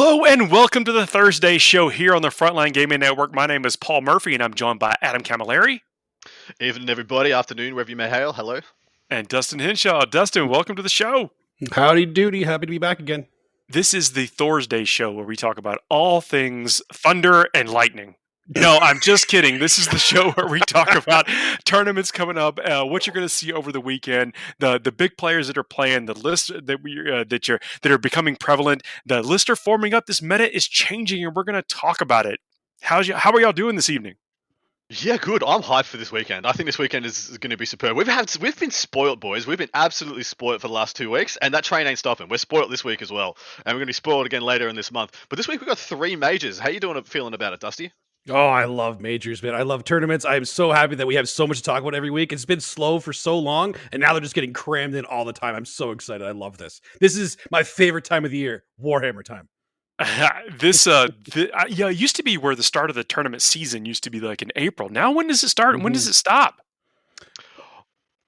Hello and welcome to the Thursday show here on the Frontline Gaming Network. My name is Paul Murphy and I'm joined by Adam Camilleri Evening, everybody. Afternoon, wherever you may hail. Hello. and Dustin Henshaw. Dustin, welcome to the show. Howdy doody. Happy to be back again. This is the Thursday show where we talk about all things thunder and lightning. No, I'm just kidding. This is the show where we talk about tournaments coming up, uh, what you're going to see over the weekend, the the big players that are playing, the list that we uh, that you're that are becoming prevalent. The list are forming up. This meta is changing, and we're going to talk about it. How's you, how are y'all doing this evening? Yeah, good. I'm hyped for this weekend. I think this weekend is going to be superb. We've had we've been spoiled, boys. We've been absolutely spoiled for the last two weeks, and that train ain't stopping. We're spoiled this week as well, and we're going to be spoiled again later in this month. But this week we've got three majors. How you doing? Feeling about it, Dusty? Oh, I love majors, man. I love tournaments. I'm so happy that we have so much to talk about every week. It's been slow for so long, and now they're just getting crammed in all the time. I'm so excited. I love this. This is my favorite time of the year, Warhammer time. this uh, the, uh, yeah, it used to be where the start of the tournament season used to be like in April. Now, when does it start? and When does it stop?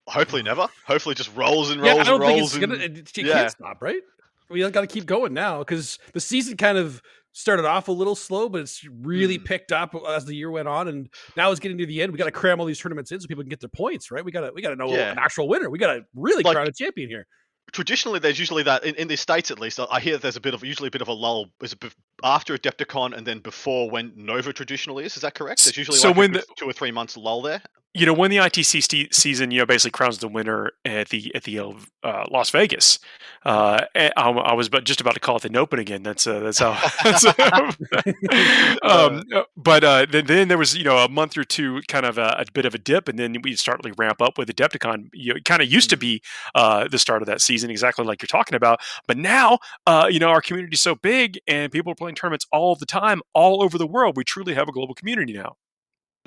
Hopefully never. Hopefully just rolls and Yeah, rolls I don't and think rolls. it's gonna. and- It, it yeah. can't stop, right? We got to keep going now because the season kind of started off a little slow, but it's really Mm. picked up as the year went on, and now it's getting to the end. We got to cram all these tournaments in so people can get their points, right? We got to we got to know Yeah. an actual winner. We got to really Like- crown a champion here. Traditionally, there's usually that in, in the states at least. I hear there's a bit of usually a bit of a lull. Is it after Adepticon and then before when Nova traditionally is? Is that correct? There's usually So like when the- two or three months lull there. You know, when the ITC st- season, you know, basically crowns the winner at the at the uh, Las Vegas. Uh, I, I was about, just about to call it the Open again. That's uh, that's how. That's, um, uh, but uh, then, then there was you know a month or two, kind of a, a bit of a dip, and then we start to ramp up with the Adepticon. You know, it kind of used to be uh, the start of that season, exactly like you're talking about. But now, uh, you know, our community is so big, and people are playing tournaments all the time, all over the world. We truly have a global community now.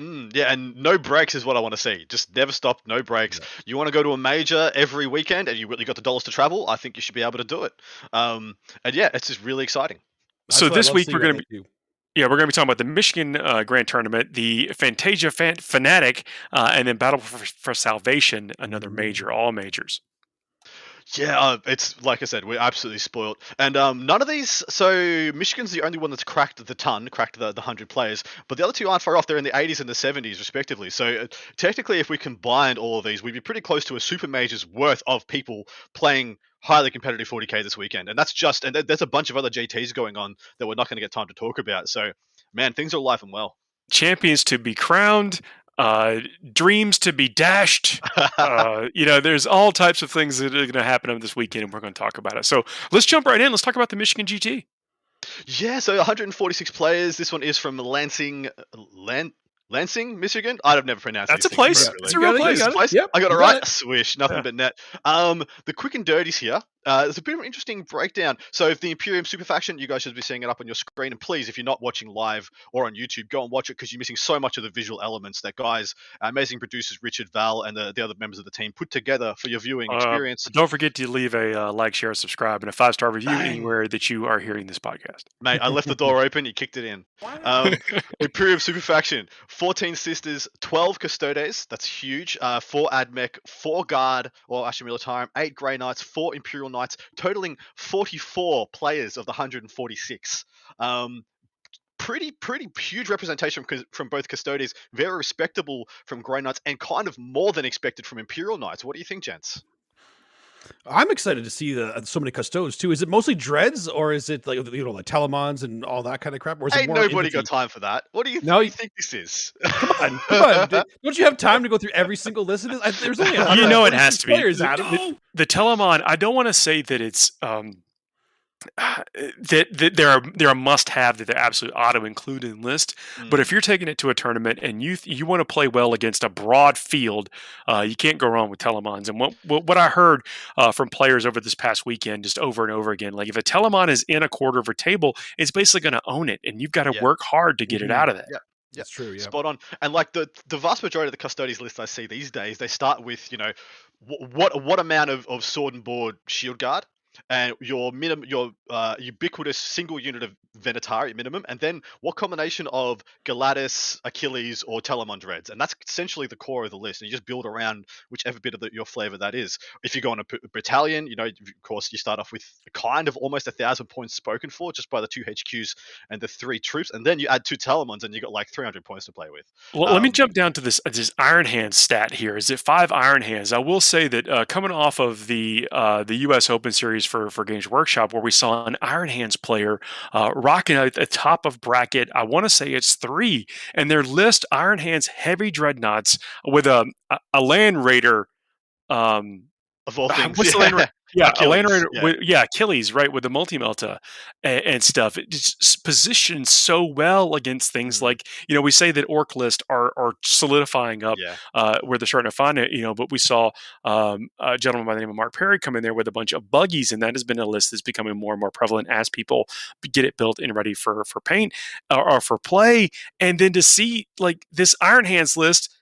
Mm, yeah, and no breaks is what I want to see. Just never stop, no breaks. You want to go to a major every weekend, and you really got the dollars to travel. I think you should be able to do it. Um, and yeah, it's just really exciting. So That's what I this week we're gonna be. it. Yeah, we're going to be talking about the Michigan uh, Grand Tournament, the Fantasia Fan- Fanatic, uh, and then Battle for, for Salvation, another major, all majors. Yeah, uh, it's like I said, we're absolutely spoiled, and um, none of these. So Michigan's the only one that's cracked the ton, cracked the the hundred players, but the other two aren't far off. They're in the 80s and the 70s, respectively. So uh, technically, if we combined all of these, we'd be pretty close to a super major's worth of people playing highly competitive 40k this weekend, and that's just and there- there's a bunch of other GTS going on that we're not going to get time to talk about. So, man, things are alive and well. Champions to be crowned, uh, dreams to be dashed. Uh, you know, there's all types of things that are going to happen over this weekend, and we're going to talk about it. So let's jump right in. Let's talk about the Michigan GT. Yeah, so 146 players. This one is from Lansing, Lan- Lansing, Michigan. I'd have never pronounced That's a place. correctly. It's a real You got it, you place. got it. Place? Yep, I got it you got right. it. Swish, nothing Yeah. but net. Um, the quick and dirties here. Uh, there's a bit of an interesting breakdown. So, if the Imperium Super Faction, you guys should be seeing it up on your screen. And please, if you're not watching live or on YouTube, go and watch it because you're missing so much of the visual elements that guys, amazing producers Richard Val and the, the other members of the team put together for your viewing Uh, experience. Don't forget to leave a uh, like, share, subscribe, and a five star review Bang. anywhere that you are hearing this podcast. Mate, I left the door open. You kicked it in. Um, Imperium Super Faction, 14 sisters, 12 custodes. That's huge. Uh, 4 admech, 4 guard, or Astra Militarum, 8 Grey Knights, 4 Imperial Knights, totaling 44 players of the 146. Um, pretty, pretty huge representation from, from both custodes. Very respectable from Grey Knights, and kind of more than expected from Imperial Knights. What do you think, gents? I'm excited to see the so many custodes too. Is it mostly dreads or is it like you know like telemons and all that kind of crap? Or is it Ain't more nobody infantry? got time for that. What do you, No, what you- you think this is? Come on, come on. D- Don't you have time to go through every single list of this? I, there's only You know it has to be. players, Adam. The, the Telemon, I don't want to say that it's um, that, that they're a, they're a must have that they're absolute auto included in list. But Mm. if you're taking it to a tournament and you th- you want to play well against a broad field, uh, you can't go wrong with Telemons. And what what, what I heard uh, from players over this past weekend, just over and over again, like if a Telemon is in a quarter of a table, it's basically going to own it, and you've got to Yeah. work hard to get it Mhm. out of that. Yeah. That's true. Yeah. Spot on. And like the the vast majority of the custodies list I see these days, they start with you know wh- what what amount of, of sword and board shield guard, and your minimum, your uh, ubiquitous single unit of Venatari at minimum, and then what combination of Galatus, Achilles, or Telemon Dreads, and that's essentially the core of the list. And you just build around whichever bit of the, your flavor that is. If you go on a battalion, you know, of course, you start off with kind of almost a thousand points spoken for just by the two HQs and the three troops, and then you add two Telemons, and you got like 300 points to play with. Well, um, let me um, jump down to this this Iron Hands stat here. Is it five Iron Hands? I will say that uh, coming off of the uh, the U.S. Open Series for for Games Workshop, where we saw an Iron Hands player uh, rocking at the top of bracket. I want to say it's three, and their list Iron Hands heavy dreadnoughts with a a land raider. Um, of all things, what's yeah. the land raider? Yeah, Achilles, yeah. With, yeah, Achilles, right, with the multi melta and, and, stuff. It's positioned so well against things mm-hmm. like you know we say that Orc list are are solidifying up yeah. uh, where they're starting to find it. You know, but we saw um, a gentleman by the name of Mark Perry come in there with a bunch of buggies, and that has been a list that's becoming more and more prevalent as people get it built and ready for for paint or, or for play. And then to see like this Iron Hands list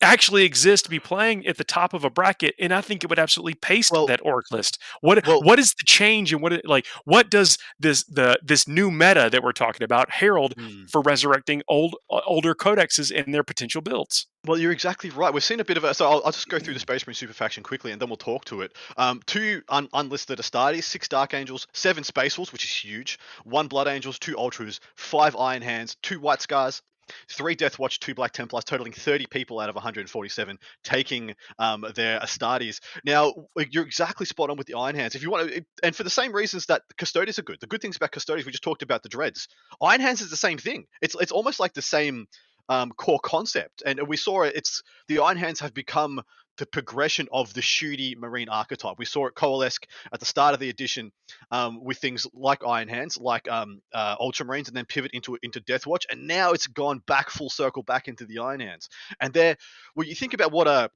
actually exist to be playing at the top of a bracket, and I think it would absolutely paste well, that orc list. What well, what is the change and what it, like what does this the this new meta that we're talking about herald hmm. for resurrecting old uh, older codexes and their potential builds? Well, you're exactly right. We've seen a bit of a. So I'll, I'll just go through the Space Marine super faction quickly, and then we'll talk to it. Um, two un, unlisted Astartes, six Dark Angels, seven Space Wolves, which is huge. One Blood Angels, two Ultras, five Iron Hands, two White Scars, three Death Watch, two Black Templars, totaling 30 people out of 147 taking um, their Astartes. Now, you're exactly spot on with the Iron Hands. If you want to, and for the same reasons that Custodians are good. The good things about Custodians, we just talked about the Dreads. Iron Hands is the same thing. It's it's almost like the same um, core concept, and we saw it. It's the Iron Hands have become the progression of the shooty marine archetype. We saw it coalesce at the start of the edition um, with things like Iron Hands, like um, uh, Ultramarines, and then pivot into into Deathwatch, and now it's gone back full circle back into the Iron Hands. And there, when you think about what a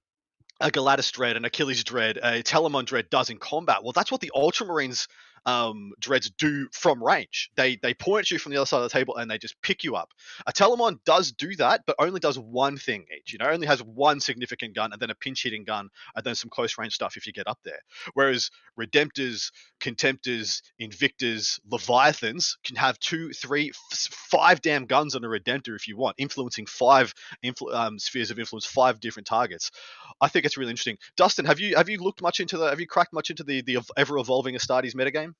a Dread, an Achilles Dread, a Telemon Dread does in combat. Well, that's what the Ultramarines um, dreads do from range. They they point at you from the other side of the table and they just pick you up. A Telemon does do that, but only does one thing each. You know, only has one significant gun and then a pinch hitting gun and then some close range stuff if you get up there. Whereas Redemptors, Contemptors, Invictors, Leviathans can have two, three, f- five damn guns on a Redemptor if you want, influencing five influ- um, spheres of influence, five different targets. I think it's really interesting. Dustin, have you have you looked much into the? Have you cracked much into the the ever evolving Astartes metagame?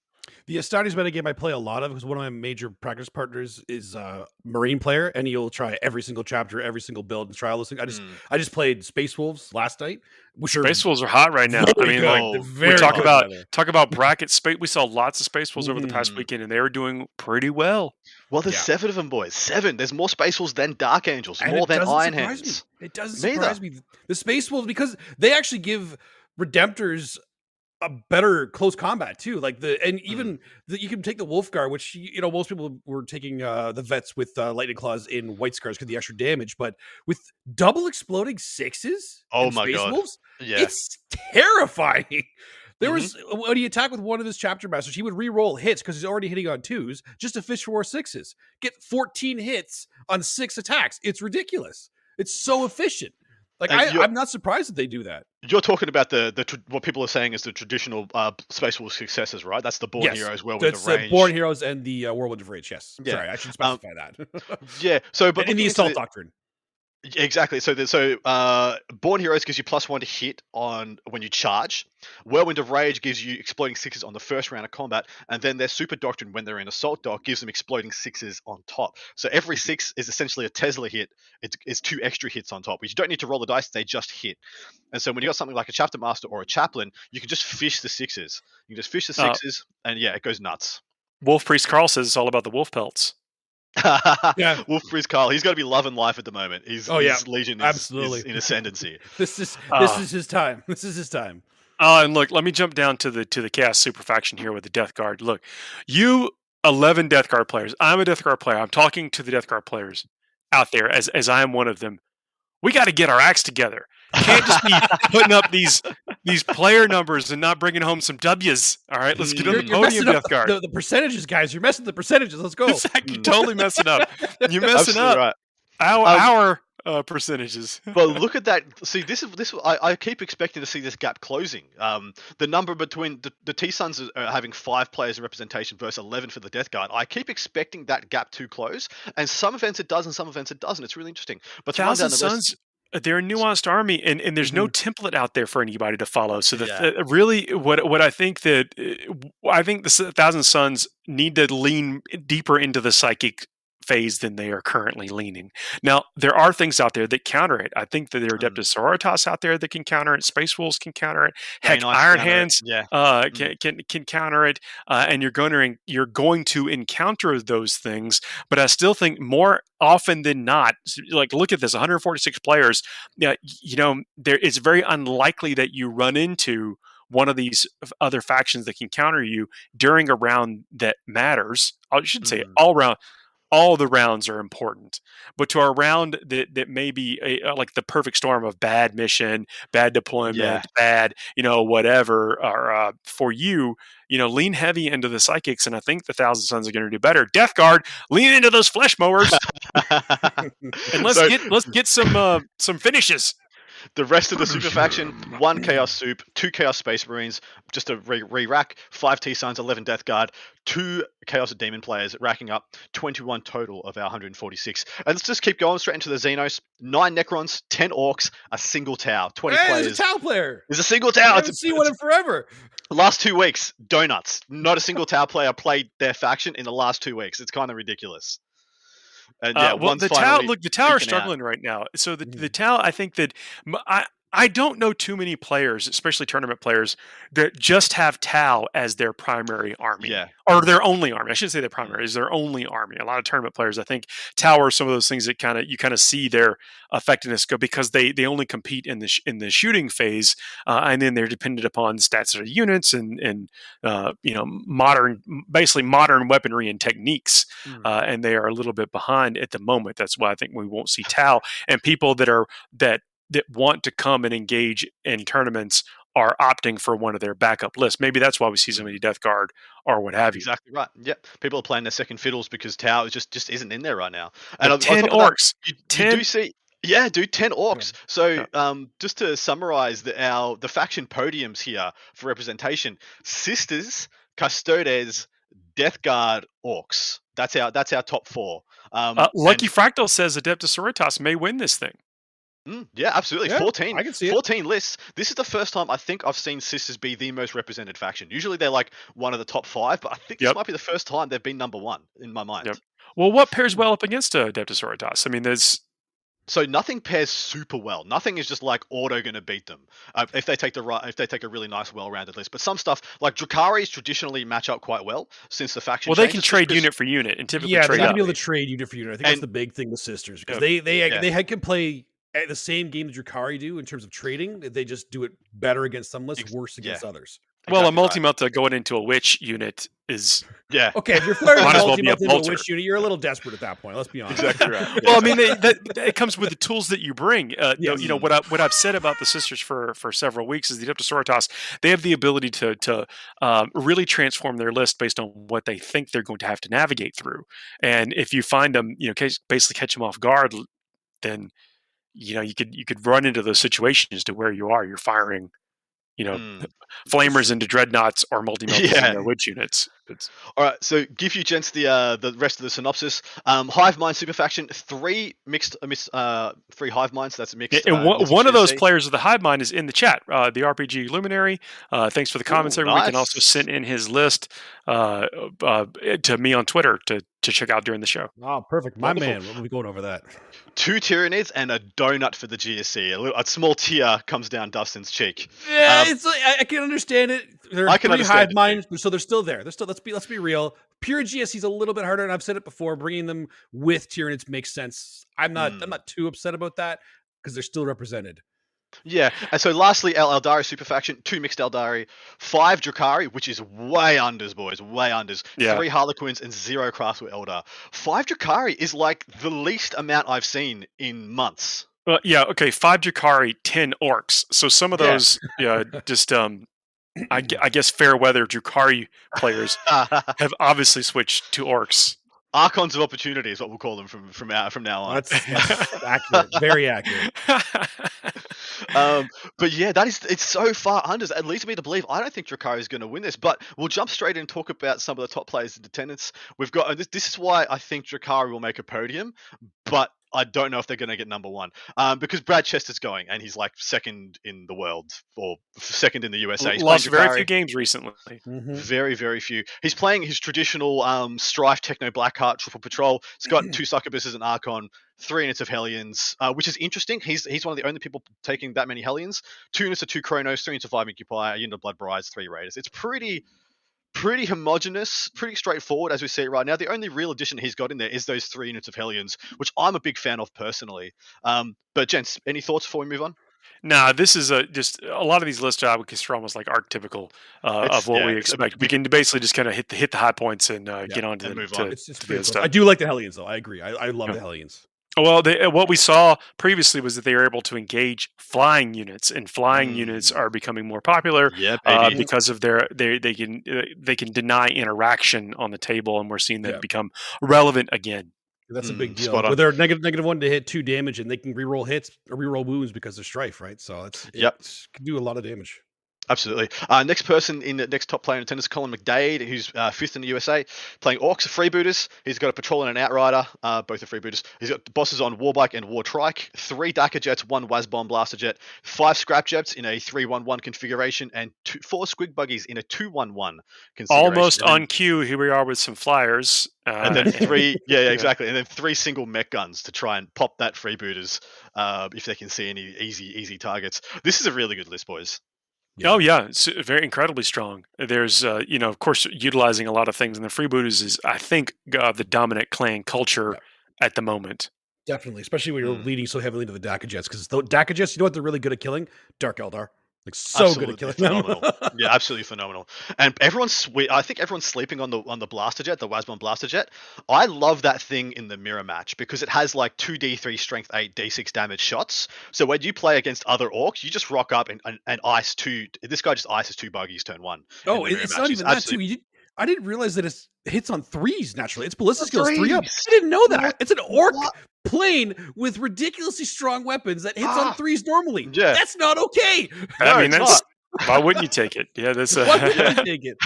The Astartes metagame I play a lot of because one of my major practice partners is a Marine player, and he'll try every single chapter, every single build, and try all those things. I just mm. I just played Space Wolves last night, which are Space Wolves are hot right now. I mean, like we talk about together. talk about bracket space. We saw lots of Space Wolves mm. over the past mm. weekend, and they were doing pretty well. Well, there's yeah. seven of them, boys. Seven. There's more Space Wolves than Dark Angels, and more than Iron Hands. Me. It doesn't surprise Neither. me. The Space Wolves because they actually give Redemptors a better close combat too. Like the and even mm. the, you can take the Wolfgar, which you know most people were taking uh, the vets with uh, lightning claws in white scars because the extra damage, but with double exploding sixes. Oh my Space god! Wolves, yeah, it's terrifying. There mm-hmm. was when he attacked with one of his chapter masters, he would re-roll hits because he's already hitting on twos just to fish for sixes. Get 14 hits on six attacks. It's ridiculous. It's so efficient. Like I, am not surprised that they do that. You're talking about the the what people are saying is the traditional uh, Space Wolf successes, right? That's the Born yes. Heroes, well with the range. Born Heroes and the uh, Whirlwind of Rage. Yes. Yeah. Sorry, I should um, specify um, that. yeah. So, but in the Assault the, Doctrine. Exactly. So, the, so uh, Born Heroes gives you plus one to hit on when you charge. Whirlwind of Rage gives you exploding sixes on the first round of combat, and then their Super Doctrine, when they're in Assault Dock, gives them exploding sixes on top. So every six is essentially a Tesla hit. It's, it's two extra hits on top, which you don't need to roll the dice; they just hit. And so when you got something like a Chapter Master or a Chaplain, you can just fish the sixes. You can just fish the uh, sixes, uh, and yeah, it goes nuts. Wolf Priest Carl says it's all about the wolf pelts yeah, Wolf Priest Carl. He's got to be loving life at the moment. He's oh yeah, his Legion is, absolutely is in ascendancy. this is this uh, is his time. This is his time. Oh, uh, and look, let me jump down to the to the chaos super faction here with the Death Guard. Look, you eleven Death Guard players. I'm a Death Guard player. I'm talking to the Death Guard players out there as as I am one of them. We got to get our acts together. Can't just be putting up these these player numbers and not bringing home some W's. All right, let's get on the podium, Death Guard. The, the, percentages, guys. You're messing the percentages. Let's go. Exactly, You're totally messing up. You're messing Absolutely up. Right. Our um, our uh, percentages. but look at that. See, this is this. I, I keep expecting to see this gap closing. Um, the number between the, the T Suns are having five players in representation versus eleven for the Death Guard. I keep expecting that gap to close, and some events it does, and some events it doesn't. It's really interesting. But to run Thousand Suns, list, they're a nuanced army, and, and there's no Mhm. template out there for anybody to follow. So the, Yeah. really, what what I think that uh, I think the Thousand sons need to lean deeper into the psychic phase than they are currently leaning. Now, there are things out there that counter it. I think that there are. Adeptus Sororitas out there that can counter it. Space Wolves can counter it. Heck, Iron. Hands Yeah. uh, Mm. can, can can counter it, uh, and you're going to you're going to encounter those things. But I still think more often than not, like look at this, 146 players. Yeah, you know, there it's very unlikely that you run into one of these other factions that can counter you during a round that matters. I should say Mm. all round. All the rounds are important, but to a round that, that may be a, like the perfect storm of bad mission, bad deployment, Yeah. bad, you know, whatever, or uh, for you, you know, lean heavy into the psychics, and I think the Thousand Sons are going to do better. Death Guard, lean into those flesh mowers, and let's So- get let's get some uh, some finishes. The rest of the oh, super faction: oh, one Chaos Soup, two Chaos Space Marines, just a re- re-rack, five T Suns, eleven Death Guard, two Chaos Demon players, racking up twenty-one total of our 146. And let's just keep going straight into the Xenos: nine Necrons, ten Orcs, a single Tau, twenty Hey, players. there's a Tau player. There's a single I haven't It's, seen one in forever. last two weeks, donuts. Not a single Tau player played their faction in the last two weeks. It's kind of ridiculous. And yeah, uh, well, the tower look the tower is peeking out. struggling right now. So the the Mhm. Tau, I think that I I don't know too many players, especially tournament players, that just have Tau as their primary army. Yeah. or their only army. I shouldn't say their primary; is their only army. A lot of tournament players, I think, Tower, some of those things that kind of you kind of see their effectiveness go because they they only compete in the sh- in the shooting phase, uh, and then they're dependent upon stats of units and and uh, you know modern, basically modern weaponry and techniques, Mm. uh, and they are a little bit behind at the moment. That's why I think we won't see Tau and people that are that that want to come and engage in tournaments are opting for one of their backup lists. Maybe that's why we see so many Death Guard or what have you. Exactly right. Yep. People are playing their second fiddles because Tau just just isn't in there right now. And on ten top of that, orcs. you, you do see yeah, dude, ten orcs. So, um, just to summarize the, our the faction podiums here for representation: sisters, custodes, death guard, orcs. That's our that's our top four. Um, Uh, Lucky and- Fractal says Adeptus Sororitas may win this thing. Mm, yeah, absolutely. Yeah, 14. I can see it. 14 lists. This is the first time I think I've seen Sisters be the most represented faction. Usually they're like one of the top five, but I think this might be the first time they've been number one in my mind. Yep. Well, what pairs well up against uh, Adeptus I mean, there's So nothing pairs super well. Nothing is just like auto going to beat them uh, if they take the right if they take a really nice, well-rounded list. But some stuff like Drukhari's traditionally match up quite well since the faction. well, they can trade trade 'cause- unit for unit and typically yeah, they trade got to be able to trade unit for unit. I think that's the big thing with sisters because Yep. they they Yeah. they had- can play at the same game that Drukhari do in terms of trading. They just do it better against some lists, Ex- worse yeah. against others. well, a Exactly right. multi-multi going into a witch unit is Yeah. Okay, if you're firing Might a as well be a multi into a witch unit, you're a little desperate at that point. Let's be honest. Exactly right. well. I mean, they, that, that- it comes with the tools that you bring. Uh, you know- Yes. You know what I what I've said about the sisters for for several weeks is the Adeptus Sororitas. They have the ability to to um, really transform their list based on what they think they're going to have to navigate through. And if you find them, you know, basically catch them off guard, then you know you could you could run into those situations to where you are. You're firing, you know, Mm. flamers into dreadnoughts or multi multis Yeah. into witch units. It's, All right, so give you gents the uh, the rest of the synopsis. Um, Hive Mind super faction, three mixed, uh, mixed uh, three Hive Minds. That's a mixed. and uh, one, mixed one of those players of the Hive Mind is in the chat. Uh, the RPG Luminary. Uh, thanks for the comments Ooh, every week, and also send in his list uh, uh, to me on Twitter to to check out during the show. Oh, perfect. My Wonderful. man, we'll be going over that. Two Tyranids and a donut for the GSC. A, little, a small tear comes down Dustin's cheek. Yeah, Um, it's like, I, I can understand it. There are I can understand hive minds, so they're still there. They're still. Let's be let's be real. Pure GSC is a little bit harder, and I've said it before. Bringing them with Tyranids makes sense. I'm not. Hmm. I'm not too upset about that because they're still represented. Yeah, and so lastly, El Eldari super faction, two mixed Eldari, five Drukhari, which is way unders, boys, way unders. Yeah. Three Harlequins and zero Craftworld Eldar. Five Drukhari is like the least amount I've seen in months. Well, yeah, okay. Five Drukhari, ten orcs. So some of those, yeah, just um, I, I guess fair weather Drukhari players have obviously switched to orcs. Archons of Opportunity is what we'll call them from from now from now on. That's, that's accurate. Very accurate. um, but yeah, that is it's so far under. It leads me to believe I don't think Drukhari is going to win this. But we'll jump straight in and talk about some of the top players in attendance. We've got and this, this is why I think Drukhari will make a podium, but I don't know if they're going to get number one um, because Brad Chester's going and he's like second in the world or second in the USA. He's Lost playing very few games recently. Mhm. Very, very few. He's playing his traditional um, Strife Techno Blackheart Triple Patrol. He's got two succubuses and Archon, three units of Hellions, uh, which is interesting. He's he's one of the only people taking that many Hellions. Two units of two Cronos, three units of five Occupier, a unit of Blood Brides, three Raiders. It's pretty pretty homogenous, pretty straightforward as we see it right now. The only real addition he's got in there is those three units of Hellions, which I'm a big fan of personally. Um, but gents, any thoughts before we move on? Nah, this is a, just a lot of these list advocates are almost like archetypical uh, of what yeah, we expect. We can basically just kind of hit the hit the high points and uh, Yeah, get on to, and the, move to on. It's, it's to the pretty good close. stuff. I do like the Hellions, though. I agree. I, I love Yeah. the Hellions. Well, they, what we saw previously was that they were able to engage flying units, and flying units Mm. are becoming more popular Yeah, uh, because of their they they can uh, they can deny interaction on the table, and we're seeing that Yeah. become relevant again. That's a Mm, big deal. spot they're negative negative one to hit two damage, and they can reroll hits or reroll wounds because they're strife, right? So it's Yep. it can do a lot of damage. Absolutely. Uh, next person in the next top player in attendance, Colin McDade, who's uh, fifth in the USA, playing Orcs, freebooters. He's got a patrol and an outrider, uh, both are freebooters. He's got bosses on Warbike and War Trike, three Dakka jets, one Wazbom Blastajet, five scrap jets in a 3-1-1 configuration, and two, four squig buggies in a 2-1-1 configuration. Almost on cue, here we are with some flyers. Uh, and then three, yeah, yeah, Yeah. exactly, and then three single Mek Gunz to try and pop that freebooters uh, if they can see any easy, easy targets. This is a really good list, boys. Oh yeah, it's very incredibly strong. There's, uh, you know, of course, utilizing a lot of things, and the freebooters is, I think, uh, the dominant clan culture at the moment. Definitely, especially when you're Mm. leading so heavily into the Dakka Jets, because the Dakka Jets, you know what they're really good at killing? Dark Eldar. Like so good at killing Absolutely them. phenomenal. yeah, absolutely phenomenal. And everyone's I think everyone's sleeping on the on the blaster jet, the Wazbom Blastajet. I love that thing in the mirror match because it has like two D3 strength eight D6 damage shots. So when you play against other orcs, you just rock up and, and, and ice two. This guy just ices two buggies turn one. oh, the it- mirror it's match. not He's even that too. absolutely- You, I didn't realize that it's, it hits on threes naturally. It's ballistic On skills three up. threes. I didn't know that. What? It's an orc What? plane with ridiculously strong weapons that hits Ah. on threes normally. Yeah. That's not okay. No, I mean, it's that's why wouldn't you take it? Yeah, that's Why would uh, you take it?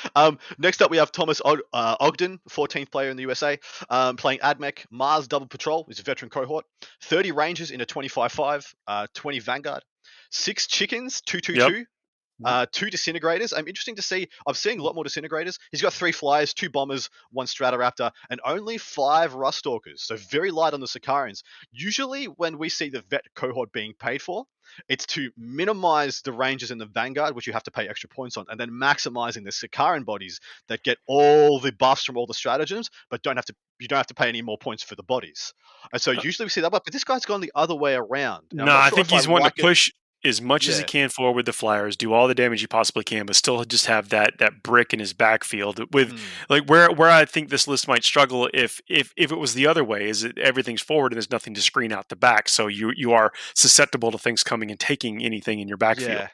um, next up, we have Thomas Og- uh, Ogden, 14th player in the USA, um, playing AdMech. Mars Double Patrol is a veteran cohort. 30 Rangers in a 25-5, uh, 20 Vanguard. Six Chickens, 222. Uh, two disintegrators. I'm interesting to see. I'm seeing a lot more disintegrators. He's got three flyers, two bombers, one Stratoraptor, and only five Ruststalkers. So very light on the Sicarians. Usually, when we see the vet cohort being paid for, it's to minimize the Rangers in the Vanguard, which you have to pay extra points on, and then maximizing the Sicarian bodies that get all the buffs from all the stratagems, but don't have to. You don't have to pay any more points for the bodies. And so usually we see that, but this guy's gone the other way around. I'm no. not I think he's I wanting like to it. As much as he can forward the flyers, do all the damage he possibly can, but still just have that that brick in his backfield. With Mm. like where where I think this list might struggle if if if it was the other way, is that everything's forward and there's nothing to screen out the back, so you you are susceptible to things coming and taking anything in your backfield. Yeah.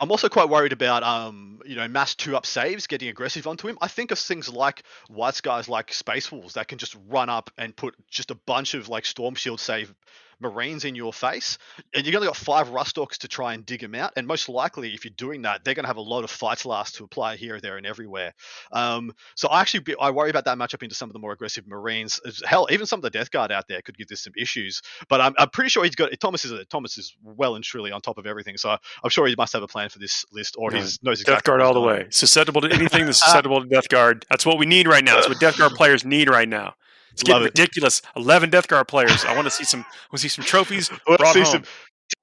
I'm also quite worried about um, you know, mass two up saves getting aggressive onto him. I think of things like white scars like Space Wolves that can just run up and put just a bunch of like Storm Shield save Marines in your face. And you've only got five Rustalks to try and dig them out. And most likely, if you're doing that, they're going to have a lot of fights last to apply here, there, and everywhere. Um, so I actually be, I worry about that matchup into some of the more aggressive Marines. Hell, even some of the Death Guard out there could give this some issues. But I'm, I'm pretty sure he's got Thomas is Thomas is well and truly on top of everything. So I'm sure he must have a plan for this list, or he knows Death Guard all the way. Susceptible to anything that's susceptible to Death Guard. That's what we need right now. That's what Death Guard players need right now. It's getting Love it. ridiculous. Eleven Death Guard players. I want to see some. I want to see some trophies Let's brought see home. some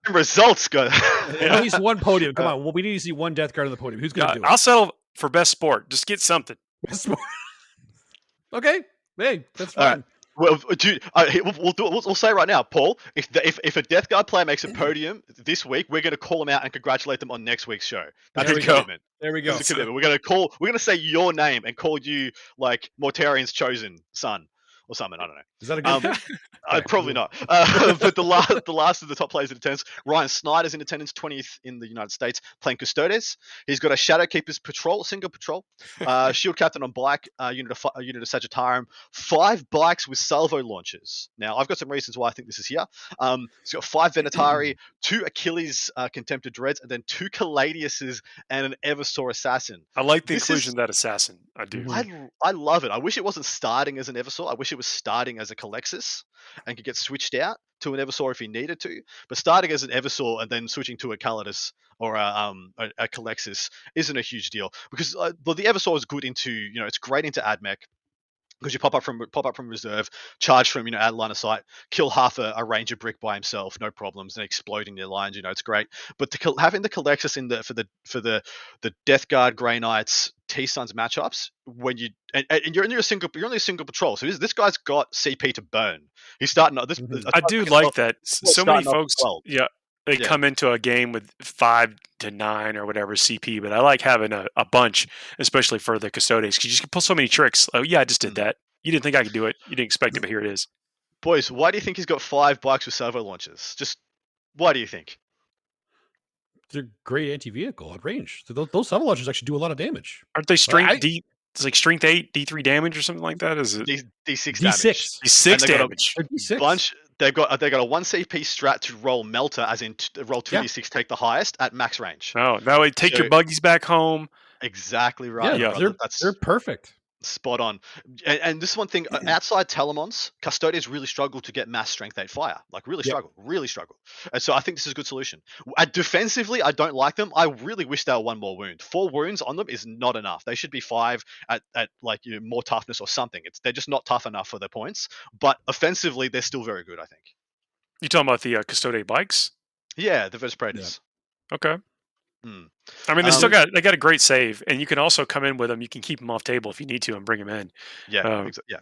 some results. Go. At least one podium. Come on. Well, we need to see one death guard on the podium. Who's going Uh, to do it? I'll settle for best sport. Just get something. it? okay. Hey, that's All right. fine. Well, dude, uh, we'll, we'll, do. We'll, we'll say right now, Paul. If, the, if if a Death Guard player makes a podium this week, we're going to call them out and congratulate them on next week's show. That's There a we go. There we go. That's a commitment. We're going to call. We're going to say your name and call you like Mortarion's chosen son or something. I don't know. Is that a good Um? Uh, probably not. Uh, but the last, the last of the top players in attendance, Ryan Snyder's in attendance, 20th in the United States, playing Custodes. He's got a Shadowkeeper's patrol, single patrol, uh, Shield Captain on bike, uh, unit of a unit of Sagittarium, five bikes with salvo launchers. Now, I've got some reasons why I think this is here. Um, he's got five Venatari, two Achilles uh, Contempted Dreads, and then two Caladiuses and an Eversor Assassin. I like the This inclusion is- of that assassin. I do. I, I love it. I wish it wasn't starting as an Eversaw. I wish it was starting as a Culexus and could get switched out to an Eversor if he needed to. But starting as an Eversor and then switching to a Callidus or a, um, a, a Culexus isn't a huge deal because uh, the Eversor is good into you know it's great into AdMech because you pop up from pop up from reserve, charge from you know out line of sight, kill half a, a ranger brick by himself, no problems, and exploding their lines. You know it's great. But the, having the Culexus in the for the for the the Death Guard Grey Knights T Suns matchups when you and, and you're in your single you're only a single patrol, so this, this guy's got CP to burn. He's starting. This Mhm. I do like that. Well, So many folks, well. yeah, they Yeah. come into a game with five to nine or whatever CP, but I like having a, a bunch, especially for the custodians, because you just can pull so many tricks. Oh, yeah, I just did Mm. that. You didn't think I could do it. You didn't expect it, but here it is. Boys, why do you think he's got five bikes with salvo launchers? Just why do you think? They're great anti-vehicle at range. So those, those sub launchers actually do a lot of damage. Aren't they strength I- D? It's like strength eight, D three damage or something like that. Is it D D six damage. D6. D six got a damage? They're D6. Bunch. They've got uh, they got a one CP strat to roll melter, as in t- uh, roll two Yeah. d six, take the highest at max range. Oh, that way, take your buggies back home. Exactly right. Yeah. brother. they're, That's they're perfect. Spot on. And, and this is one thing uh, outside Telemons, custodians really struggle to get mass strength eight fire. Like really Yep. struggle, really struggle. And so I think this is a good solution. Uh, defensively, I don't like them. I really wish they were one more wound. Four wounds on them is not enough. They should be five at, at like you know, more toughness or something. It's they're just not tough enough for their points. But offensively, they're still very good. I think. You talking about the uh, custodian bikes? Yeah, the Vertus Praetors. Okay. Hmm. I mean, they still Um, got they got a great save, and you can also come in with them. You can keep them off table if you need to, and bring them in. Yeah, Um, exa- yeah.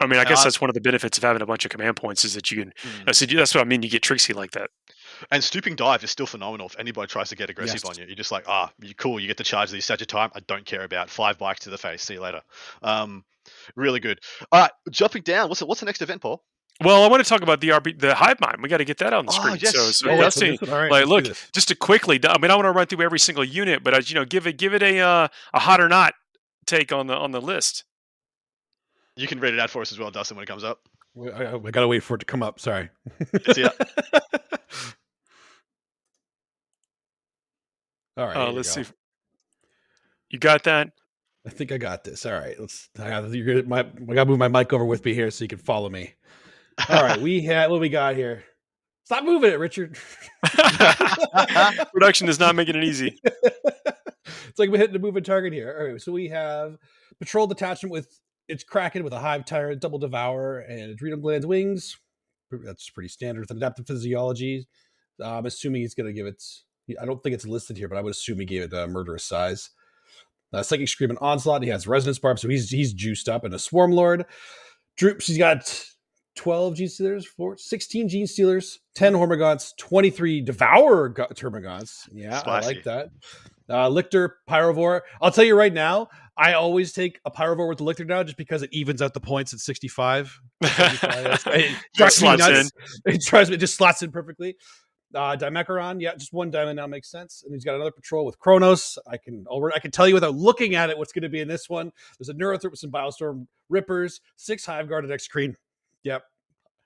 I mean, I And guess that's one of the benefits of having a bunch of command points is that you can. mm. So that's what I mean. You get tricksy like that. And stooping dive is still phenomenal. If anybody tries to get aggressive Yes. on you, you're just like, ah, you cool. You get to charge these time, I don't care about five bikes to the face. See you later. Um, really good. All right, jumping down. What's the, what's the next event, Paul? Well, I want to talk about the RB, the hive mind. We got to get that on the Oh, screen. yes. So, so Yeah, Oh, yeah. let's Dusty, this one. All right, like, look, just to quickly. I mean, I want to run through every single unit, but uh, you know, give it give it a uh, a hot or not take on the on the list. You can rate it out for us as well, Dustin, when it comes up. We- I, I gotta wait for it to come up. Sorry. It's here. All right. Uh, let's go. see. If, you got that? I think I got this. All right. Let's. I got, you're gonna, my, I gotta move my mic over with me here so you can follow me. All right. We had what we got here. Stop moving it, Richard. Production is not making it easy. it's like we're hitting a moving target here. All right, so we have patrol detachment with its Kraken with a hive tyrant, double devour, and adrenal glands wings. That's pretty standard with adaptive physiology. Uh, I'm assuming he's going to give it. I don't think it's listed here, but I would assume he gave it a murderous size. Uh, Psychic Scream and Onslaught. He has Resonance Barb, so he's he's juiced up. And a Swarm Lord. Droops, he's got 12 Gene Stealers, four, 16 Gene Stealers, 10 Hormagaunts, 23 Devourer Go- Termagants. Yeah, I like that. Uh, Lictor, Pyrovore. I'll tell you right now, I always take a Pyrovore with the Lictor now just because it evens out the points at 65. 75. it drives me nuts. It drives me, it just slots in perfectly. Uh, Dimachaeron, yeah, just one diamond now makes sense. And he's got another patrol with Kronos. I can already, I can tell you without looking at it what's going to be in this one. There's a Neurothrope with some Biostorm Rippers, six Hive Guard and Exocrine. Yep.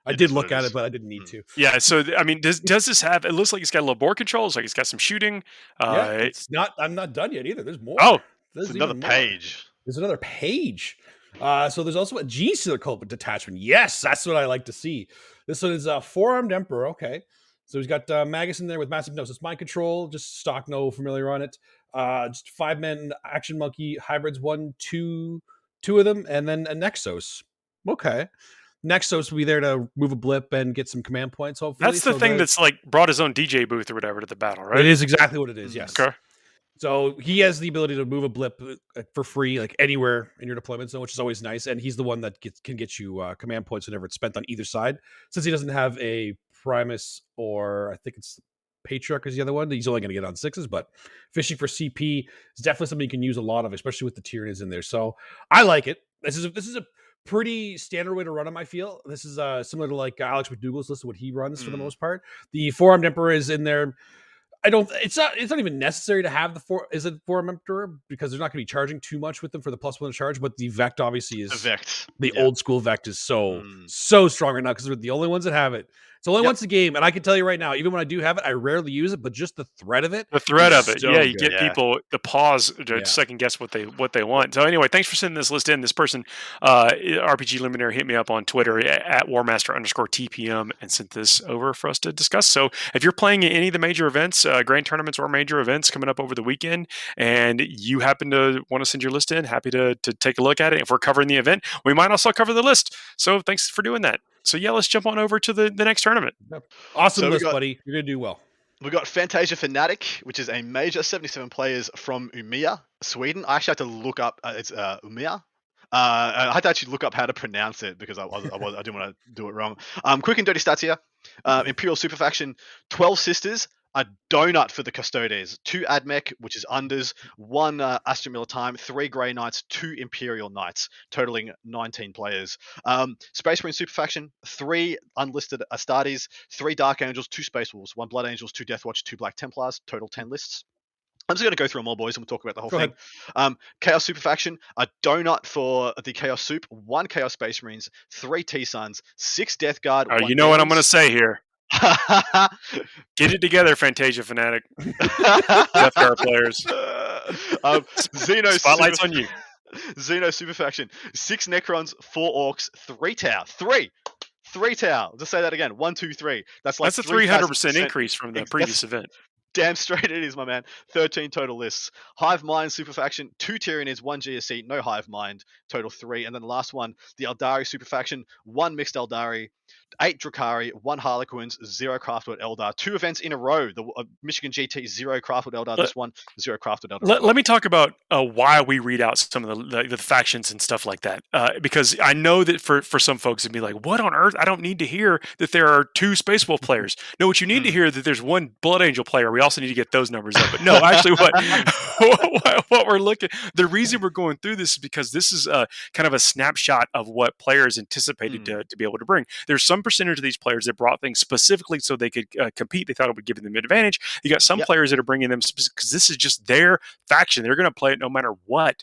I It did look at it, but I didn't need Mm. to. Yeah. So I mean, does does this have? It looks like it's got a little board controls. Like it's got some shooting. yeah, Uh, it's not. I'm not done yet either. There's more. oh, There's another even more. page. There's another page. Uh, so there's also a Genestealer Cult detachment. Yes, that's what I like to see. This one is a four armed Emperor. Okay. So he's got uh, Magus in there with mass hypnosis mind control, just stock no familiar on it. Uh, just five men action monkey hybrids, one, two, two of them, and then a Nexos. Okay. Nexos will be there to move a blip and get some command points, hopefully. that's the So thing the- that's like brought his own DJ booth or whatever to the battle, right? It is exactly what it is, Mm, yes. Okay. So he has the ability to move a blip uh, for free, like anywhere in your deployment zone, which is always nice. And he's the one that gets, can get you uh, command points whenever it's spent on either side. Since he doesn't have a Primus or I think it's Patriarch is the other one. He's only going to get on sixes, but fishing for CP is definitely something you can use a lot of, especially with the Tyranids in there. So I like it. This is a, this is a pretty standard way to run them. I feel this is uh, similar to like Alex McDougall's list of what he runs for the Mm. most part. The four armed emperor is in there. I don't. It's not. It's not even necessary to have the four. Is it four emperor because they're not going to be charging too much with them for the plus one charge. But the Vect obviously is The Vect. the Yeah. old school Vect is so Mm. so strong right now because we're the only ones that have it. It's only Yep. once a game, and I can tell you right now, even when I do have it, I rarely use it. But just the threat of it, The threat of it, so yeah, you good. get Yeah. people the pause to Yeah. second guess what they what they want. So anyway, thanks for sending this list in. This person, uh, RPG Luminary, hit me up on Twitter at Warmaster underscore TPM and sent this over for us to discuss. So if you're playing any of the major events, uh, grand tournaments or major events coming up over the weekend, and you happen to want to send your list in, happy to to take a look at it. If we're covering the event, we might also cover the list. So thanks for doing that. So yeah, let's jump on over to the, the next tournament. awesome So list, got- buddy. You're gonna do well. We've got Fantasia Fanatic, which is a major 77 players from Umeå, Sweden. I actually had to look up. Uh, it's uh, Umeå. Uh, I had to actually look up how to pronounce it because I, was, I, was, I didn't want to do it wrong. Um, quick and dirty stats here. Uh, Imperial Super Faction, 12 sisters, a donut for the Custodes, two Admech, which is unders, one uh, Astra Militarum, three Grey Knights, two Imperial Knights, totaling 19 players. Um, Space Marine Super Faction, three unlisted Astartes, three Dark Angels, two Space Wolves, one Blood Angels, two Death Watch, two Black Templars, total 10 lists. I'm just going to go through them all, boys, and we'll talk about the whole Go thing. Um, Chaos Super Faction, a donut for the Chaos Soup, one Chaos Space Marines, three T Suns, six Death Guard. Uh, one you know what I'm going to say here. Get it together, Fantasia fanatic. Death Guard players. um, Xeno Spotlight's Super- on you. Xeno Super Faction, six Necrons, four Orcs, three Tau, three, three Tau. Just say that again. One, two, three. That's like That's a 300 percent increase from the previous event. Damn straight it is, my man. 13 total lists. Hive Mind Super Faction, two Tyranids, one GSC, no Hive Mind, total three. And then the last one, the Eldari Super Faction, one Mixed Eldari, eight Drukhari, one Harlequins, zero Craftworld Eldar. Two events in a row. The uh, Michigan GT, zero Craftworld Eldar. This one, zero Craftworld Eldar. Let, let me talk about uh, why we read out some of the, the, the factions and stuff like that. Uh, because I know that for, for some folks, it'd be like, what on earth? I don't need to hear that there are two Space Wolf players. No, what you need to Hmm. hear that there's one Blood Angel player. We also need to get those numbers up. But no, actually, what, what, what we're looking, the reason we're going through this is because this is a kind of a snapshot of what players anticipated Hmm. to, to be able to bring. There's some percentage of these players that brought things specifically so they could uh, compete. They thought it would give them an advantage. You got some Yep. players that are bringing them because this is just their faction. They're going to play it no matter what.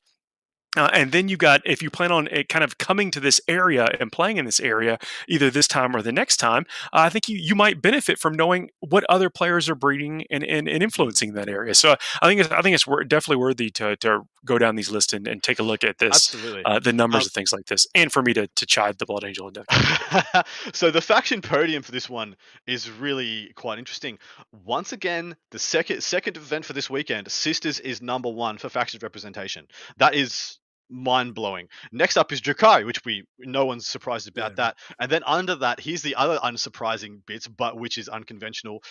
Uh, and then you got if you plan on it kind of coming to this area and playing in this area either this time or the next time uh, i think you, you might benefit from knowing what other players are breeding and, and, and influencing that area so i think it's, i think it's wor- definitely worthy to, to go down these lists and, and take a look at this Absolutely. uh, the numbers Um, and things like this and for me to, to chide the blood angel and so the faction podium for this one is really quite interesting. Once again, the second second event for this weekend, Sisters is number one for faction representation. That is mind blowing. Next up is Drukhari, which we no one's surprised about Yeah. that. And then under that, here's the other unsurprising bits, but which is unconventional.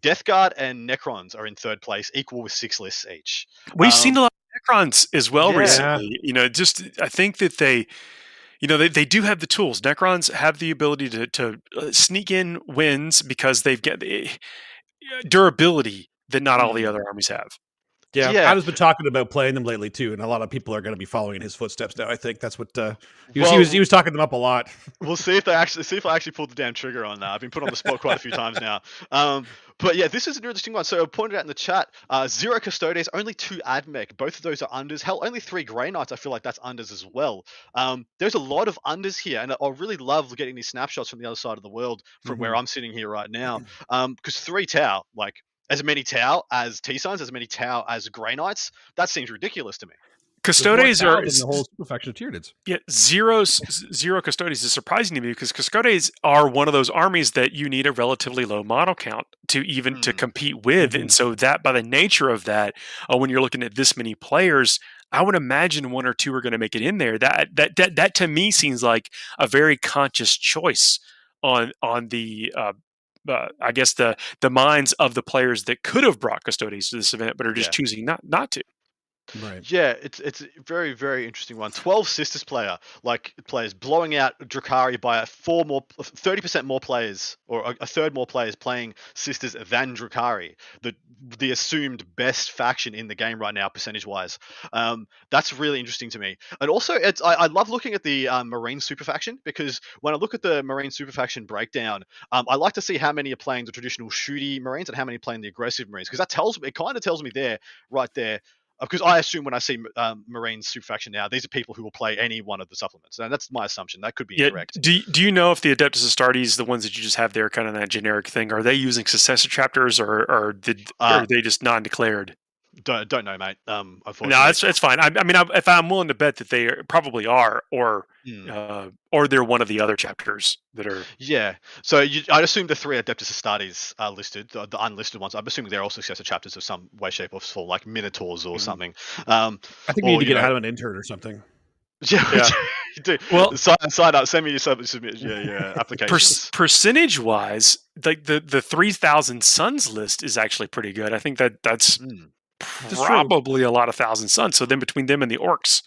Death Guard and Necrons are in third place, equal with six lists each. We've Um, seen a lot of Necrons as well yeah. recently. You know, just I think that they, you know, they, they do have the tools. Necrons have the ability to to uh, sneak in wins because they've got the durability that not all the Mm. other armies have. Yeah, Yeah. Adam's been talking about playing them lately too, and a lot of people are going to be following in his footsteps now. I think that's what uh, he was. he was he was talking them up a lot. We'll see if they actually see if I actually pulled the damn trigger on that. I've been put on the spot quite a few times now. Um, but yeah, this is an interesting one. So I pointed out in the chat, uh, zero custodes, only two admech. Both of those are unders. Hell, only three grey knights. I feel like that's unders as well. Um, there's a lot of unders here, and I I really love getting these snapshots from the other side of the world from where I'm sitting here right now. Um, because three Tau, like as many Tau as T Suns, as many Tau as grey knights, that seems ridiculous to me. There's Custodes are than the whole super faction of Tyranids. Yeah, zero s- custodes is surprising to me because custodes are one of those armies that you need a relatively low model count to even to Hmm. compete with, and so that by the nature of that, uh, when you're looking at this many players, I would imagine one or two are going to make it in there. That that that that to me seems like a very conscious choice on on the. Uh, uh, I guess the the minds of the players that could have brought custodes to this event, but are just Yeah. choosing not not to. Right. Yeah, it's it's a very very interesting one. Twelve sisters player like players blowing out Drukhari by four more, thirty percent more players or a, a third more players playing sisters than Drukhari, the the assumed best faction in the game right now percentage wise. Um, that's really interesting to me. And also, it's I, I love looking at the um, Marine super faction because when I look at the Marine super faction breakdown, um, I like to see how many are playing the traditional shooty Marines and how many playing the aggressive Marines because that tells me it kind of tells me there right there because I assume when I see um, Marines super faction now, these are people who will play any one of the supplements, and that's my assumption. That could be Yeah, incorrect. do do you know if the Adeptus Astartes, the ones that you just have there, kind of that generic thing, are they using successor chapters or or did Uh, or are they just non-declared? Don't don't know, mate. Um, No, it's it's fine. I, I mean, I, if I'm willing to bet that they are- probably are, or Hmm. uh, or they're one of the other chapters that are. Yeah. So you, I'd assume the three Adeptus Astartes are listed, the, the unlisted ones. I'm assuming they're all successor chapters of some way, shape, or form, like Minotaurs or Mhm. something. Um, I think we need to get know- ahead of an intern or something. yeah. Yeah. you do. Well, sign, sign up. Send me your sub, submit, yeah, yeah, applications. per- percentage wise, like the the three thousand suns list is actually pretty good. I think that that's Mm. Probably a lot of thousand sons. So then between them and the orcs,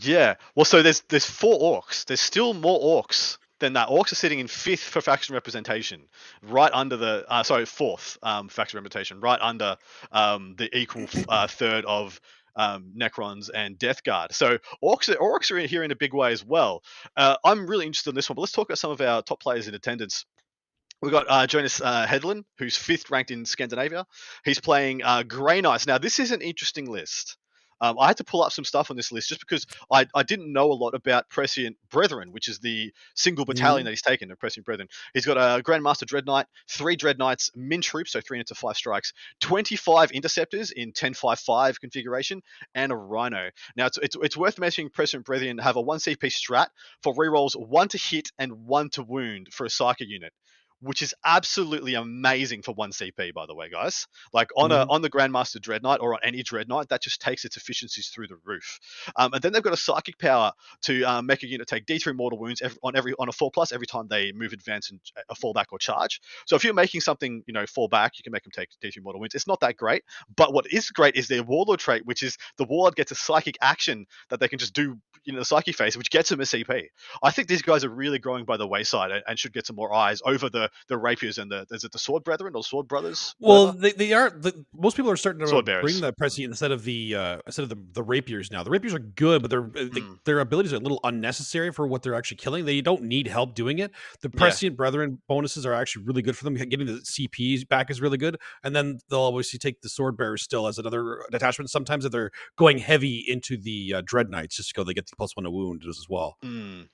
Yeah. Well, so there's there's four orcs. There's still more orcs than that. Orcs are sitting in fifth for faction representation, right under the uh, sorry fourth um, faction representation, right under um, the equal uh, third of um, Necrons and Death Guard. So orcs are, orcs are in here in a big way as well. Uh, I'm really interested in this one, but let's talk about some of our top players in attendance. We've got uh, Jonas uh, Hedlund, who's fifth ranked in Scandinavia. He's playing uh, Grey Knights. Now, this is an interesting list. Um, I had to pull up some stuff on this list just because I, I didn't know a lot about Prescient Brethren, which is the single battalion that he's taken of Prescient Brethren. He's got a Grandmaster Dread Knight, three Dread Knights, min troops, so three into five strikes, 25 interceptors in 10-5-5 configuration, and a Rhino. Now, it's, it's, it's worth mentioning Prescient Brethren have a 1 CP strat for rerolls 1 to hit and 1 to wound for a Psychic unit. Which is absolutely amazing for one CP, by the way, guys. Like on a on the Grandmaster Dread Knight or on any Dread Knight, that just takes its efficiencies through the roof. Um, and then they've got a psychic power to um, make a unit take D3 mortal wounds every, on every on a four plus every time they move, advance, and a fall back or charge. So if you're making something, you know, fall back, you can make them take D3 mortal wounds. It's not that great, but what is great is their warlord trait, which is the warlord gets a psychic action that they can just do in the psychic phase, which gets them a CP. I think these guys are really growing by the wayside and, and should get some more eyes over the the rapiers and the is it the sword brethren or sword brothers? Well, whatever? they, they are. The, most people are starting to bring the prescient instead of the uh, instead of the, the rapiers now. The rapiers are good, but their uh, they, Mm. their abilities are a little unnecessary for what they're actually killing. They don't need help doing it. The Yeah. prescient brethren bonuses are actually really good for them. Getting the CPs back is really good, and then they'll obviously take the sword bearers still as another detachment. Sometimes if they're going heavy into the uh, dread knights, just to go they get the plus one to wound as well. Mm.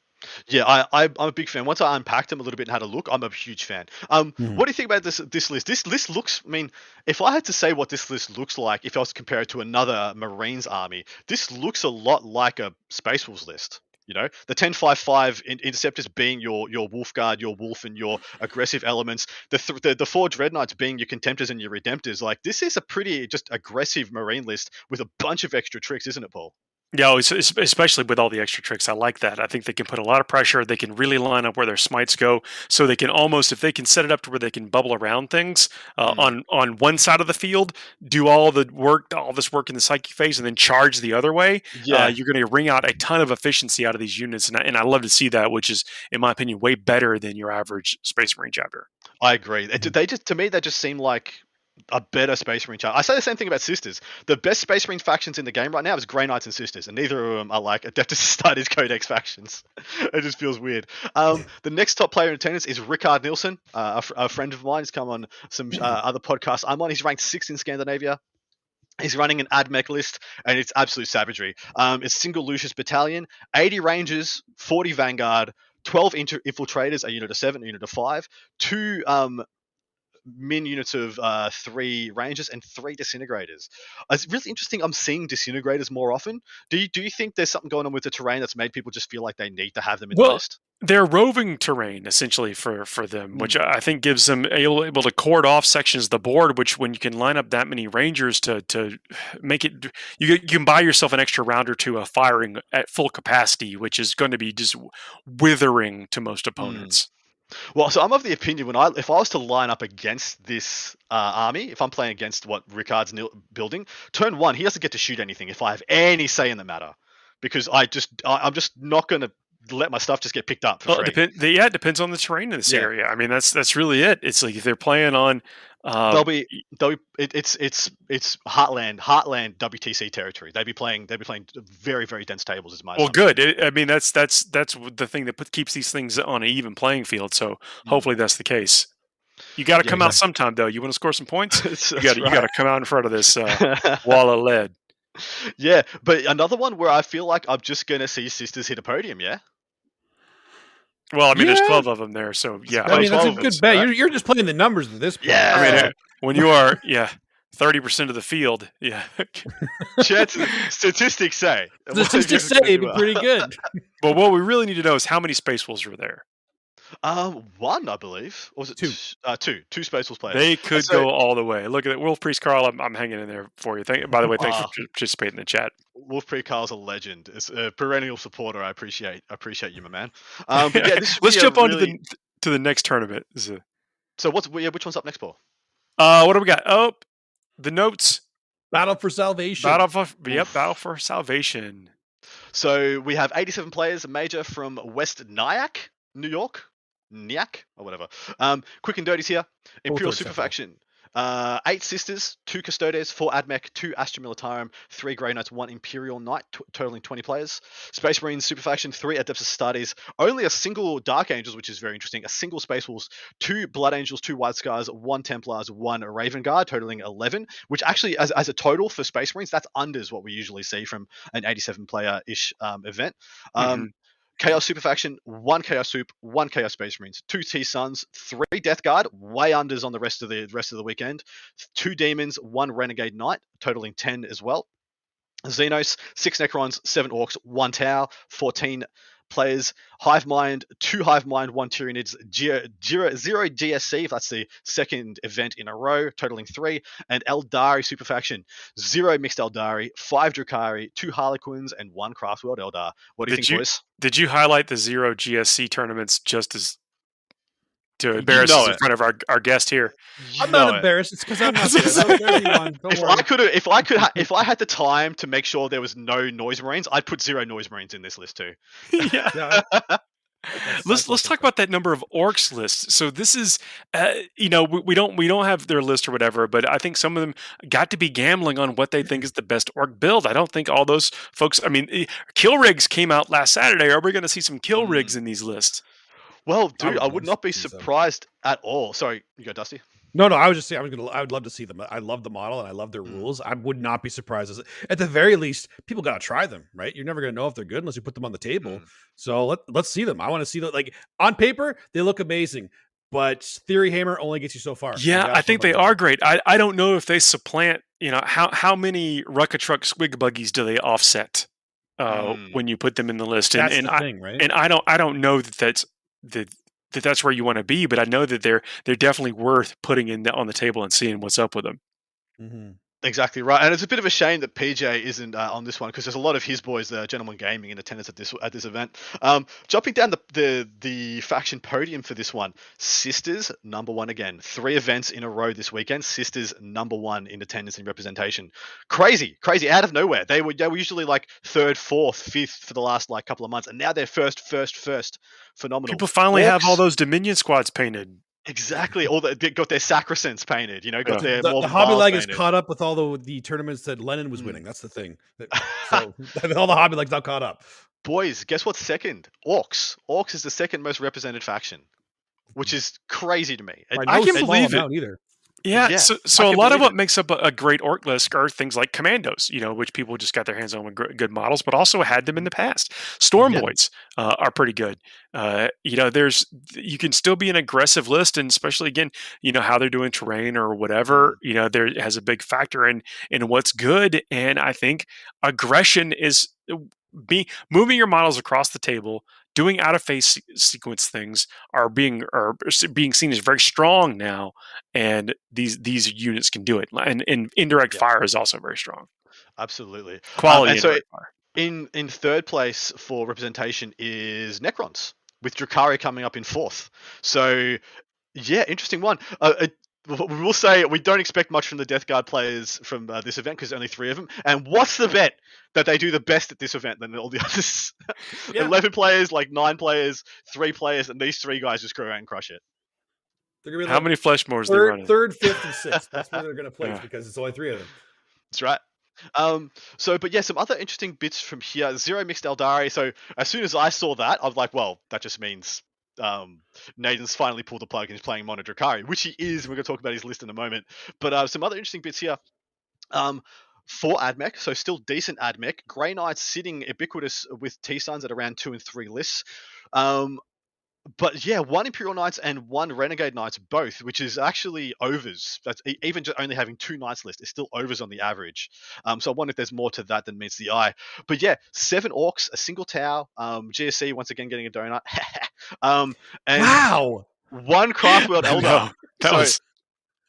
Yeah, I, I I'm a big fan. Once I unpacked them a little bit and had a look, I'm a huge fan. Um, Mhm. what do you think about this this list? This list looks. I mean, if I had to say what this list looks like, if I was to compare it to another Marines army, this looks a lot like a Space Wolves list. You know, the 10-5-5 in- interceptors being your your wolf guard, your wolf, and your aggressive elements. The, th- the the four dread knights being your contemptors and your redemptors. Like this is a pretty just aggressive Marine list with a bunch of extra tricks, isn't it, Paul? Yeah, es- especially with all the extra tricks. I like that. I think they can put a lot of pressure. They can really line up where their smites go, so they can almost, if they can set it up to where they can bubble around things uh, Mm. on on one side of the field, do all the work, all this work in the psychic phase, and then charge the other way. Uh, you're going to wring out a ton of efficiency out of these units, and I, and I love to see that, which is, in my opinion, way better than your average Space Marine chapter. I agree. They, they just to me they just seem like a better Space Marine chart. I say the same thing about Sisters. The best Space Marine factions in the game right now is Grey Knights and Sisters, and neither of them are like Adeptus Astartes Codex factions. it just feels weird. Um, the next top player in attendance is Rickard Nielsen, uh, a, friend of mine. He's come on some uh, other podcasts I'm on. He's ranked sixth in Scandinavia. He's running an AdMech list, and it's absolute savagery. Um, it's single Lucius Battalion, 80 Rangers, 40 Vanguard, 12 inter- infiltrators, a unit of seven, a unit of five, two um, min units of uh, three rangers and three disintegrators. It's really interesting. I'm seeing disintegrators more often. Do you do you think there's something going on with the terrain that's made people just feel like they need to have them in the Well, list? They're roving terrain essentially for for them, which Hmm. I think gives them able, able to cord off sections of the board. Which when you can line up that many rangers to to make it, you you can buy yourself an extra round or two of firing at full capacity, which is going to be just withering to most opponents. Well, so I'm of the opinion when I if I was to line up against this uh, army, if I'm playing against what Ricard's nil- building, turn one he doesn't get to shoot anything if I have any say in the matter, because I just I, I'm just not going to let my stuff just get picked up. For Well, it free. depend, yeah, it depends on the terrain in this Yeah. area. I mean, that's that's really it. It's like if they're playing on. Uh, They'll be they'll be it, it's it's it's heartland heartland WTC territory. They'd be playing they'd be playing very very dense tables. Is my well, assumption. good. It, I mean, that's that's that's the thing that put, keeps these things on an even playing field. So Mm. hopefully that's the case. You got to Yeah, come out sometime, though. You want to score some points? You got you got to come out in front of this uh, wall of lead. yeah, but another one where I feel like I'm just gonna see sisters hit a podium. Yeah. Well, I mean, Yeah. there's twelve of them there, so yeah. I mean, that's a good bet. right. You're, you're just playing the numbers at this point. Yeah. I mean, Uh, when you are yeah thirty percent of the field, yeah. Chances, statistics say. the statistics say it'd be pretty good. but what we really need to know is how many space wolves are there. Um, one, I believe. Or was it Two. t- Uh, two. Two Space Wolves players. They could so- go all the way. Look at it, Wolf Priest Carl. I'm, I'm hanging in there for you. Thank, by the way, thanks Ah. for participating in the chat. Wolf Pre Carl's a legend. It's a perennial supporter. I appreciate. I appreciate you, my man. Um, but yeah, this Let's jump on to the to the next tournament. This is a- So what's yeah? Which one's up next, Paul? Uh, what do we got? Oh, the notes. Battle for salvation. Battle for yep, Oof. battle for salvation. So we have 87 players, a major from West Nyack, New York, Nyack or whatever. Um, quick and dirty's here. Imperial words Super sound. Faction. Uh, eight sisters, two custodes, four admech, two Astra Militarum, three Grey Knights, one Imperial Knight, t- totaling 20 players. Space Marines Super Faction, three Adeptus Astartes, only a single Dark Angels, which is very interesting, a single Space Wolves, two Blood Angels, two White Scars, one Templars, one Raven Guard, totaling 11, which actually, as, as a total for Space Marines, that's unders what we usually see from an 87 player ish um, event. Um, Chaos Super Faction, one Chaos Soup, one Chaos Space Marines, two T Sons, three Death Guard, way unders on the rest of the rest of the weekend, two Demons, one Renegade Knight, totaling 10 as well. Xenos, six Necrons, seven Orcs, one Tau, 14 players. Hive Mind, two Hive Mind, one Tyranids, zero GSC, if that's the second event in a row, totaling three. And Eldari Super Faction, zero Mixed Eldari, five Drukhari, two Harlequins, and one Craftworld Eldar. What do you Did think, you- boys? Did you highlight the zero GSC tournaments just as to embarrass know us in front of our, our guest here? I'm know not it. embarrassed. It's because I'm not there. That was everyone. Don't If. I could, if I could, ha- if I had the time to make sure there was no noise marines, I'd put zero noise marines in this list too. yeah. Yeah, let's let's talk about that number of orcs list. So this is, uh, you know, we, we don't we don't have their list or whatever, but I think some of them got to be gambling on what they think is the best orc build. I don't think all those folks. I mean, eh, kill rigs came out last Saturday. Are we going to see some kill Mm. rigs in these lists? Well, dude, would I would not be see some. surprised at all. Sorry, you go, Dusty. No, no, I was just saying I was gonna I would love to see them. I love the model and I love their Mm. rules. I would not be surprised. As, at the very least, people gotta try them, right? You're never gonna know if they're good unless you put them on the table. Mm. So let let's see them. I want to see that. Like on paper, they look amazing, but Theory Hammer only gets you so far. Yeah, I think they them are great. I, I don't know if they supplant. You know how how many Rukkatrukk Squigbuggies do they offset uh, Mm. when you put them in the list? That's and and the I, thing, right? and I don't I don't know that that's that that that's where you want to be, but I know that they're they're definitely worth putting in the, on the table and seeing what's up with them. Mhm. Exactly right, and it's a bit of a shame that PJ isn't uh, on this one because there's a lot of his boys, uh, Gentleman Gaming, in attendance at this at this event. Um, jumping down the, the the faction podium for this one, Sisters number one again. Three events in a row this weekend. Sisters number one in attendance and representation. Crazy, crazy, out of nowhere. They were they were usually like third, fourth, fifth for the last like couple of months, and now they're first, first, first. Phenomenal. People finally have all those Dominion squads painted. Exactly. All the, they got their Sacresants painted. You know, got Yeah. their the, the Hobby Vile Leg is caught up with all the the tournaments that Lennon was Mm. winning. That's the thing. That- So all the Hobby Leg's now caught up. Boys, guess what's second? Orcs. Orcs is the second most represented faction, which is crazy to me. It- By I can small believe it. Either. Yeah, Yeah, so so a lot of what it. makes up a, a great orc list are things like commandos, you know, which people just got their hands on with gr- good models, but also had them in the past. Storm Yeah. uh, are pretty good. Uh, you know, there's you can still be an aggressive list, and especially again, you know how they're doing terrain or whatever. You know, there has a big factor in in what's good, and I think aggression is be moving your models across the table doing out of phase sequence things are being are being seen as very strong now and these these units can do it and, and indirect Yeah. fire is also very strong Absolutely. quality and so fire In in third place for representation is Necrons with Drukhari coming up in fourth. So, yeah, interesting one. Uh, it, we will say we don't expect much from the Death Guard players from uh, this event because only three of them. And what's the bet that they do the best at this event than all the others? Yeah. Eleven players, like nine players, three players, and these three guys just go out and crush it. They're gonna be How like many Fleshmores they third, running? third, fifth, and sixth. That's where they're gonna place Yeah. because it's only three of them. That's right. Um, so, but yeah, some other interesting bits from here. Zero mixed Eldari. So, as soon as I saw that, I was like, well, that just means um, Nathan's finally pulled the plug and he's playing Mono Drukhari, which he is. We're going to talk about his list in a moment. But uh, some other interesting bits here. Um, for AdMech, so still decent AdMech. Grey Knights sitting ubiquitous with T Sons at around two and three lists. Um, but yeah, one Imperial Knights and one Renegade Knights both, which is actually overs. That's even just only having two Knights list is still overs on the average. Um, so I wonder if there's more to that than meets the eye. But yeah, seven Orcs, a single Tau, um, GSC once again getting a donut, um, and wow. one Craft World Elder. No, that So, was.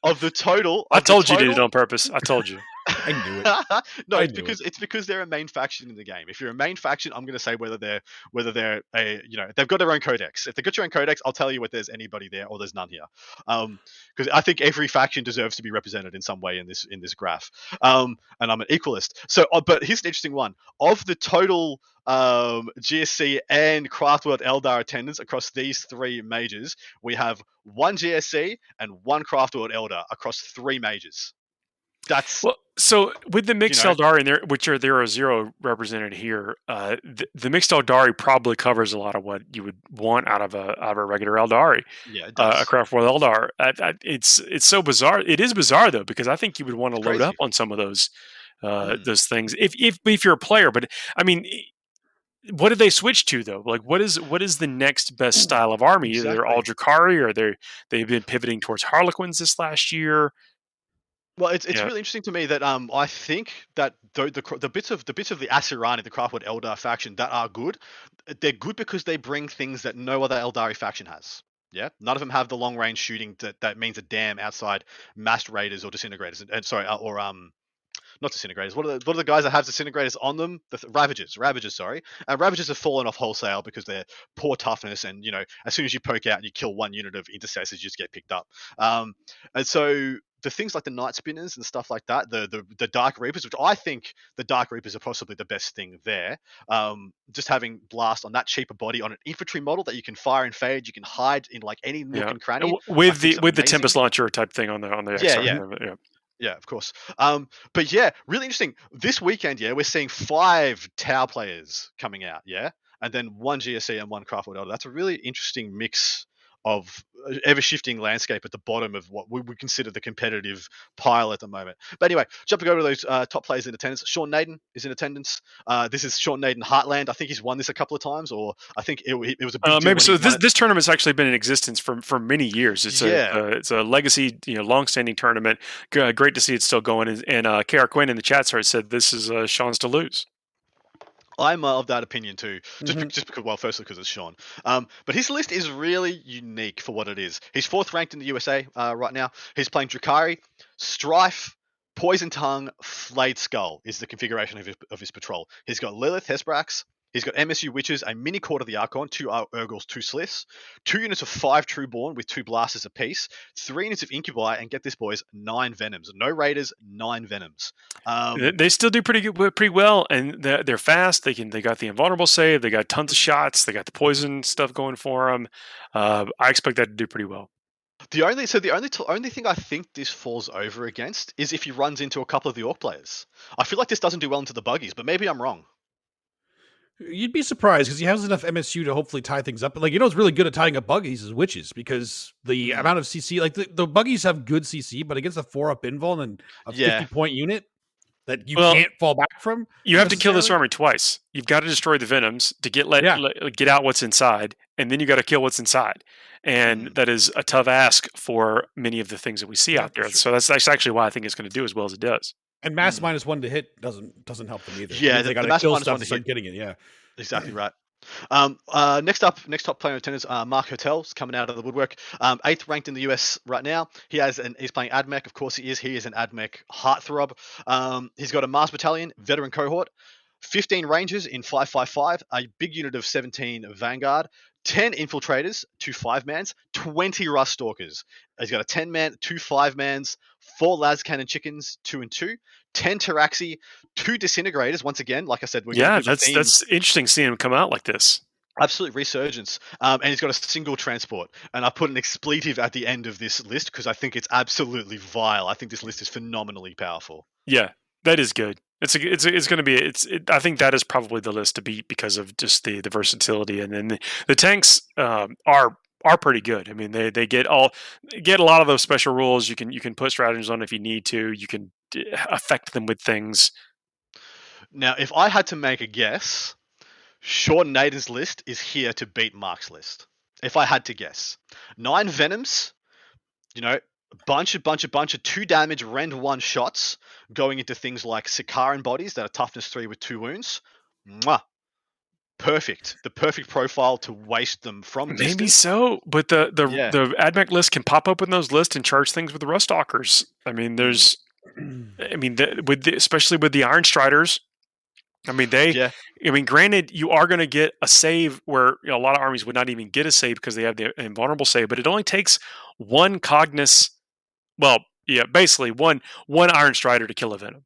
Of the total, I of the told you did it on purpose. I told you. I knew it. no, I it's because it's because they're a main faction in the game. If you're a main faction, I'm going to say whether they're whether they're a you know they've got their own codex. If they've got your own codex, I'll tell you if there's anybody there or there's none here. Um, because I think every faction deserves to be represented in some way in this in this graph. Um, and I'm an equalist. So, uh, but here's an interesting one of the total um GSC and Craftworld Eldar attendance across these three majors. We have one GSC and one Craftworld Eldar across three majors. That's Well, so with the mixed know? Eldari, and there, which are there are zero represented here, uh, the, the mixed Eldari probably covers a lot of what you would want out of a out of a regular Eldari, yeah, uh, a Craftworld Eldar. I, I, it's it's so bizarre. It is bizarre though because I think you would want to load up on some of those uh, Mm. those things if if if you're a player. But I mean. What did they switch to though? Like, what is what is the next best style of army? Either they're all Drukhari, or they they've been pivoting towards Harlequins this last year. Well, it's, it's Yeah. really interesting to me that um I think that the, the the bits of the bits of the Asuryani, the Craftworld Eldar faction that are good, they're good because they bring things that no other Eldari faction has. Yeah, none of them have the long range shooting that, that means a damn outside massed raiders or disintegrators. And, and sorry, uh, or um, not disintegrators. What are the what are the guys that have disintegrators on them? The th- ravagers, ravagers. Sorry, and ravagers have fallen off wholesale because they're poor toughness, and you know as soon as you poke out and you kill one unit of intercessors, you just get picked up. Um, and so the things like the night spinners and stuff like that, the, the the dark reapers, which I think the dark reapers are possibly the best thing there. Um, just having blast on that cheaper body on an infantry model that you can fire and fade, you can hide in like any nook Yeah. and cranny. With the with the. Tempest launcher type thing on the on the Yeah, yeah. yeah. Yeah, of course. Um, but yeah, really interesting. This weekend, yeah, we're seeing five Tau players coming out, yeah, and then one GSC and one Craftworld Eldar. That's a really interesting mix of uh, ever shifting landscape at the bottom of what we would consider the competitive pile at the moment. But anyway, jumping over to those uh, top players in attendance. Sean Nayden is in attendance. Uh, this is Sean Nayden Heartland. I think he's won this a couple of times, or I think it, it was a big Uh, maybe so. This this tournament's actually been in existence for for many years. It's Yeah. a uh, it's a legacy, you know, long-standing tournament. G- great to see it still going. And, and uh, Kr Quinn in the chat started said this is uh, Sean's to lose. I'm uh, of that opinion too. Just, Mhm. just because, well, firstly because it's Sean. Um, but his list is really unique for what it is. He's fourth ranked in the USA uh, right now. He's playing Drukhari, Strife, Poison Tongue, Flayed Skull is the configuration of his, of his patrol. He's got Lelith Hesperax. He's got MSU Witches, a mini Court of the Archon, two Ur- Urgles, two Sslyths, two units of five Trueborn with two Blasters apiece, three units of Incubi, and get this, boys, nine Venoms. No Raiders, nine Venoms. Um, They- they still do pretty good, pretty well, and they're, they're fast. They can they got the invulnerable save. They got tons of shots. They got the poison stuff going for them. Uh, I expect that to do pretty well. The only so the only t- only thing I think this falls over against is if he runs into a couple of the orc players. I feel like this doesn't do well into the buggies, but maybe I'm wrong. You'd be surprised because he has enough MSU to hopefully tie things up. But like you know, it's really good at tying up buggies is witches because the Mhm. amount of CC, like the, the buggies have good CC, but against a four up invul and a Yeah. fifty point unit that you Well, can't fall back from. You have to kill this army twice. You've got to destroy the venoms to get let, Yeah. let- get out what's inside, and then you got to kill what's inside. And Mm. that is a tough ask for many of the things that we see Yeah, out there. sure. So that's, that's actually why I think it's going to do as well as it does. And mass Mm. minus one to hit doesn't doesn't help them either. Yeah, they the got to kill stuff to start hit. getting it. Yeah, Exactly right. Um, uh, next up, next top player in attendance, uh, Mark Hotels coming out of the woodwork. Um, eighth ranked in the US right now. He has an he's playing Admech. Of course, he is. He is an Admech heartthrob. Um, he's got a Mars Battalion veteran cohort. 15 Rangers in 555, a big unit of 17 Vanguard, 10 Infiltrators, two five mans, 20 Ruststalkers. He's got a 10 man, two five mans, four Lascannon Chickens, two and two, 10 Taraxi, two Disintegrators. Once again, like I said, we're yeah, that's that's interesting seeing him come out like this absolute resurgence. Um, and he's got a single transport. And I put an expletive at the end of this list because I think it's absolutely vile. I think this list is phenomenally powerful. Yeah, that is good. It's a, it's a, it's going to be it's it, I think that is probably the list to beat because of just the the versatility and then the, the tanks um, are are pretty good. I mean they they get all get a lot of those special rules. You can you can put stratagems on if you need to. You can affect them with things. Now, if I had to make a guess, Sean Nayden's list is here to beat Mark's list. If I had to guess, nine Venoms, you know, bunch of bunch of bunch of two damage rend one shots going into things like Sicarian bodies that are toughness three with two wounds. Mwah. Perfect. The perfect profile to waste them from. Maybe distance. so, but the the yeah. the AdMech list can pop up in those lists and charge things with the Ruststalkers. I mean, there's, mm. I mean, the, with the, especially with the Iron Striders, I mean, they. Yeah. I mean, granted, you are going to get a save where you know, a lot of armies would not even get a save because they have the invulnerable save, but it only takes one Cognis. Well, yeah, basically one one Iron Strider to kill a Venom.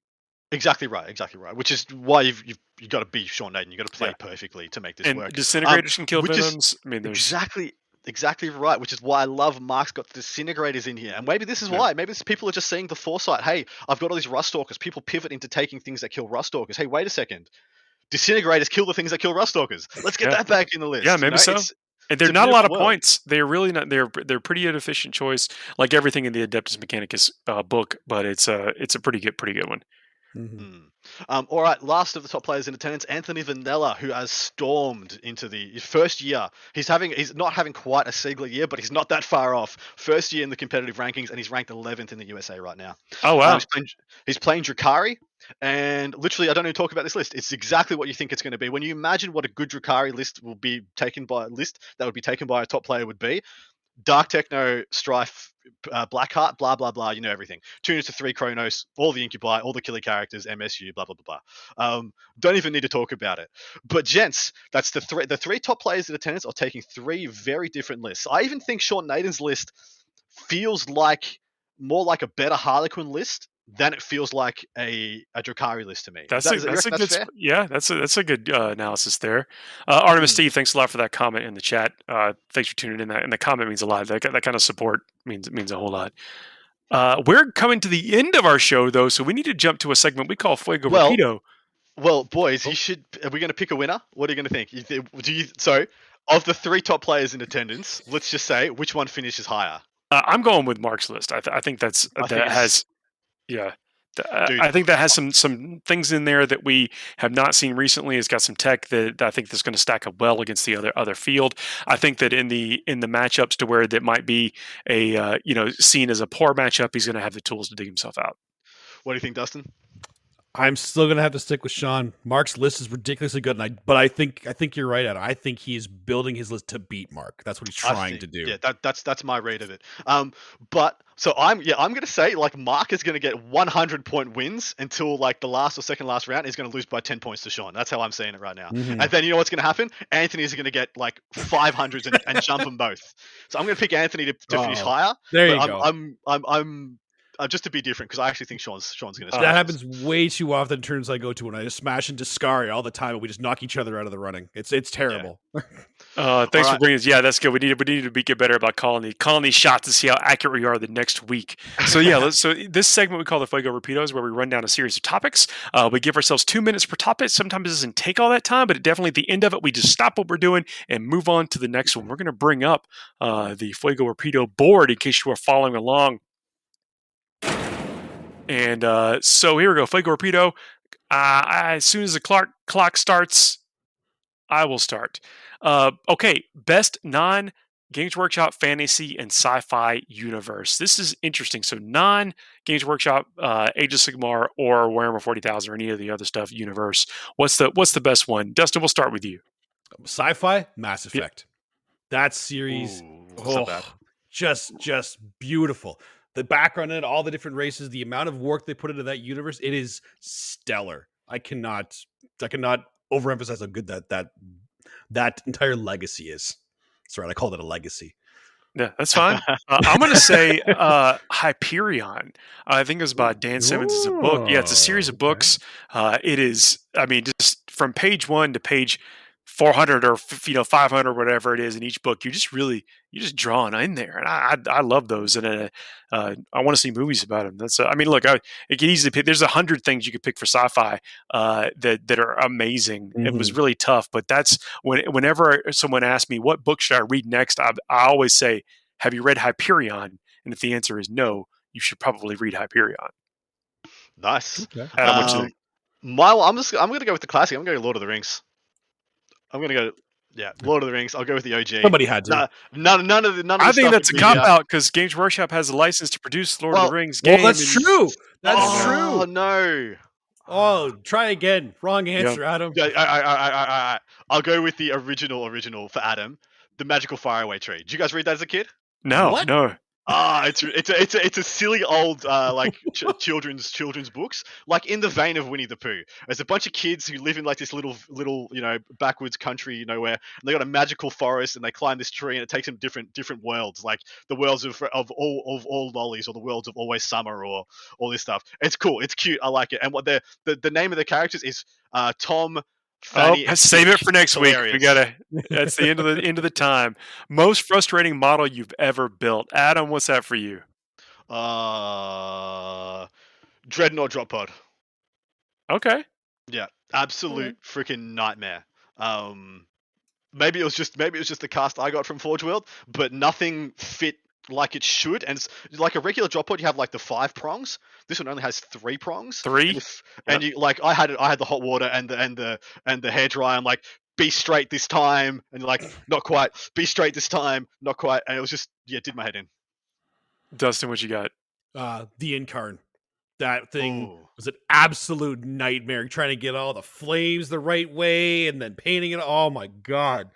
Exactly right, exactly right. Which is why you've you've, you've got to be Sean Nayden. You've got to play yeah. perfectly to make this and work. Disintegrators um, can kill Venoms. I mean, there's exactly exactly right, which is why I love Mark's got disintegrators in here. And maybe this is yeah. why. Maybe people are just seeing the foresight. Hey, I've got all these Ruststalkers. People pivot into taking things that kill Ruststalkers. Hey, wait a second. Disintegrators kill the things that kill Ruststalkers. Let's get yeah. that back in the list. Yeah, maybe you know? so. And they're not a lot of world. points. They're really not. They're they're pretty inefficient choice, like everything in the Adeptus Mechanicus uh, book. But it's a it's a pretty good pretty good one. Mm-hmm. Mm. Um, all right, last of the top players in attendance, Anthony Vanella, who has stormed into the first year. He's having he's not having quite a Siegler year, but he's not that far off. First year in the competitive rankings, and he's ranked 11th in the USA right now. Oh wow! Um, he's, playing, he's playing Drukhari, and literally, I don't even talk about this list. It's exactly what you think it's going to be. When you imagine what a good Drukhari list will be taken by a list that would be taken by a top player would be, Dark Techno, Strife, uh, Blackheart, blah blah blah. You know everything. Two units to three Cronos, all the Incubi, all the killer characters, MSU, blah blah blah blah. Um, don't even need to talk about it. But gents, that's the three. The three top players in attendance are taking three very different lists. I even think Sean Nayden's list feels like more like a better Harlequin list then it feels like a, a Drukhari list to me. That's that, a, that's a good that's yeah. That's a that's a good uh, analysis there. Uh, Artemis mm. Steve, thanks a lot for that comment in the chat. Uh, thanks for tuning in. That and the comment means a lot. That that kind of support means means a whole lot. Uh, we're coming to the end of our show though, so we need to jump to a segment we call Fuego well, Rapido. Well, boys, you oh. should. Are we going to pick a winner? What are you going to think? Do you so? Of the three top players in attendance, let's just say which one finishes higher. Uh, I'm going with Mark's list. I, th- I think that's I that think has yeah. Dude. I think that has some some things in there that we have not seen recently. It's got some tech that I think that's going to stack up well against the other other field. I think that in the in the matchups to where that might be a uh, you know seen as a poor matchup, he's going to have the tools to dig himself out. What do you think, Dustin? I'm still gonna have to stick with Sean. Mark's list is ridiculously good, and I but I think I think you're right. Adam. I think he's building his list to beat Mark. That's what he's trying think, to do. Yeah, that, that's that's my read of it. Um, but so I'm yeah I'm gonna say like Mark is gonna get 100 point wins until like the last or second last round. He's gonna lose by 10 points to Sean. That's how I'm saying it right now. Mm-hmm. And then you know what's gonna happen? Anthony's gonna get like 500s and, and jump them both. So I'm gonna pick Anthony to, to oh, finish higher. There you I'm, go. I'm I'm I'm uh, just to be different because I actually think Sean's Sean's going to. that happens way too often turns I go to when I just smash into Scary all the time and we just knock each other out of the running. It's it's terrible. Yeah. uh, thanks for bringing us. Yeah, that's good. We need we need to be get better about calling the calling these shots to see how accurate we are the next week. So yeah, let's, so this segment we call the Fuego Rapidos, where we run down a series of topics. Uh, we give ourselves two minutes per topic. Sometimes it doesn't take all that time, but it definitely at the end of it, we just stop what we're doing and move on to the next one. We're going to bring up uh, the Fuego Rapido board in case you are following along and uh, so here we go. Fuego Rapido. Uh, as soon as the clock clock starts, I will start. Uh, okay, best non Games Workshop fantasy and sci-fi universe. This is interesting. So non Games Workshop, uh, Age of Sigmar, or Warhammer Forty Thousand, or any of the other stuff universe. What's the what's the best one? Dustin, we'll start with you. Sci-fi, Mass Effect. That series, Ooh, oh, just just beautiful the background in it, all the different races, the amount of work they put into that universe, it is stellar. I cannot I cannot overemphasize how good that that that entire legacy is. That's right. I call it a legacy. Yeah, that's fine. uh, I'm going to say uh, Hyperion. I think it was by Dan Simmons. It's a book. Yeah, it's a series of books. Uh, it is. I mean, just from page one to page 400 or you know 500 whatever it is in each book, you just really you just drawn in there, and I I, I love those, and uh, uh, I want to see movies about them. That's. Uh, I mean, look, I, it can easily pick. There's a hundred things you could pick for sci-fi uh, that that are amazing. It was really tough, but that's when whenever someone asks me what book should I read next, I, I always say, "Have you read Hyperion?" And if the answer is no, you should probably read Hyperion. Nice. Okay. Adam, Um, your- my, I'm just I'm gonna go with the classic. I'm gonna go Lord of the Rings. I'm gonna go. Yeah, Lord of the Rings. I'll go with the OG. Somebody had to. Nah, none, none of the none of the I think that's a cop uh, out because Games Workshop has a license to produce Lord of the Rings well, that's and- true. That's oh, true. Oh no. Oh, try again. Wrong answer, Adam. Yeah, I, I, I, I, I, I'll go with the original original for Adam, the magical faraway tree. Did you guys read that as a kid? No, What? no. Ah, it's it's a it's a it's a silly old uh, like ch- children's children's books, like in the vein of Winnie the Pooh. There's a bunch of kids who live in like this little little you know backwoods country nowhere, and they got a magical forest, and they climb this tree, and it takes them different different worlds, like the worlds of of all of all lollies, or the worlds of always summer, or all this stuff. It's cool, it's cute, I like it. And what the the, the name of the characters is uh, Tom. Oh, save it for next week. We gotta. That's the end of the end of the time. Most frustrating model you've ever built, Adam. What's that for you? Uh, Dreadnought Drop Pod. Okay. Yeah, absolute freaking nightmare. Um, maybe it was just maybe it was just the cast I got from Forge World, but nothing fit like it should. And it's, like a regular drop pod, you have like the five prongs. This one only has three prongs. Three? And, if, and you like I had it, I had the hot water and the and the and the hair dryer. I'm like, be straight this time, and you're like, not quite. Be straight this time, not quite. And it was just yeah, did my head in. Dustin, what you got? Uh, the incarn. That thing Ooh. was an absolute nightmare. Trying to get all the flames the right way and then painting it. Oh my god!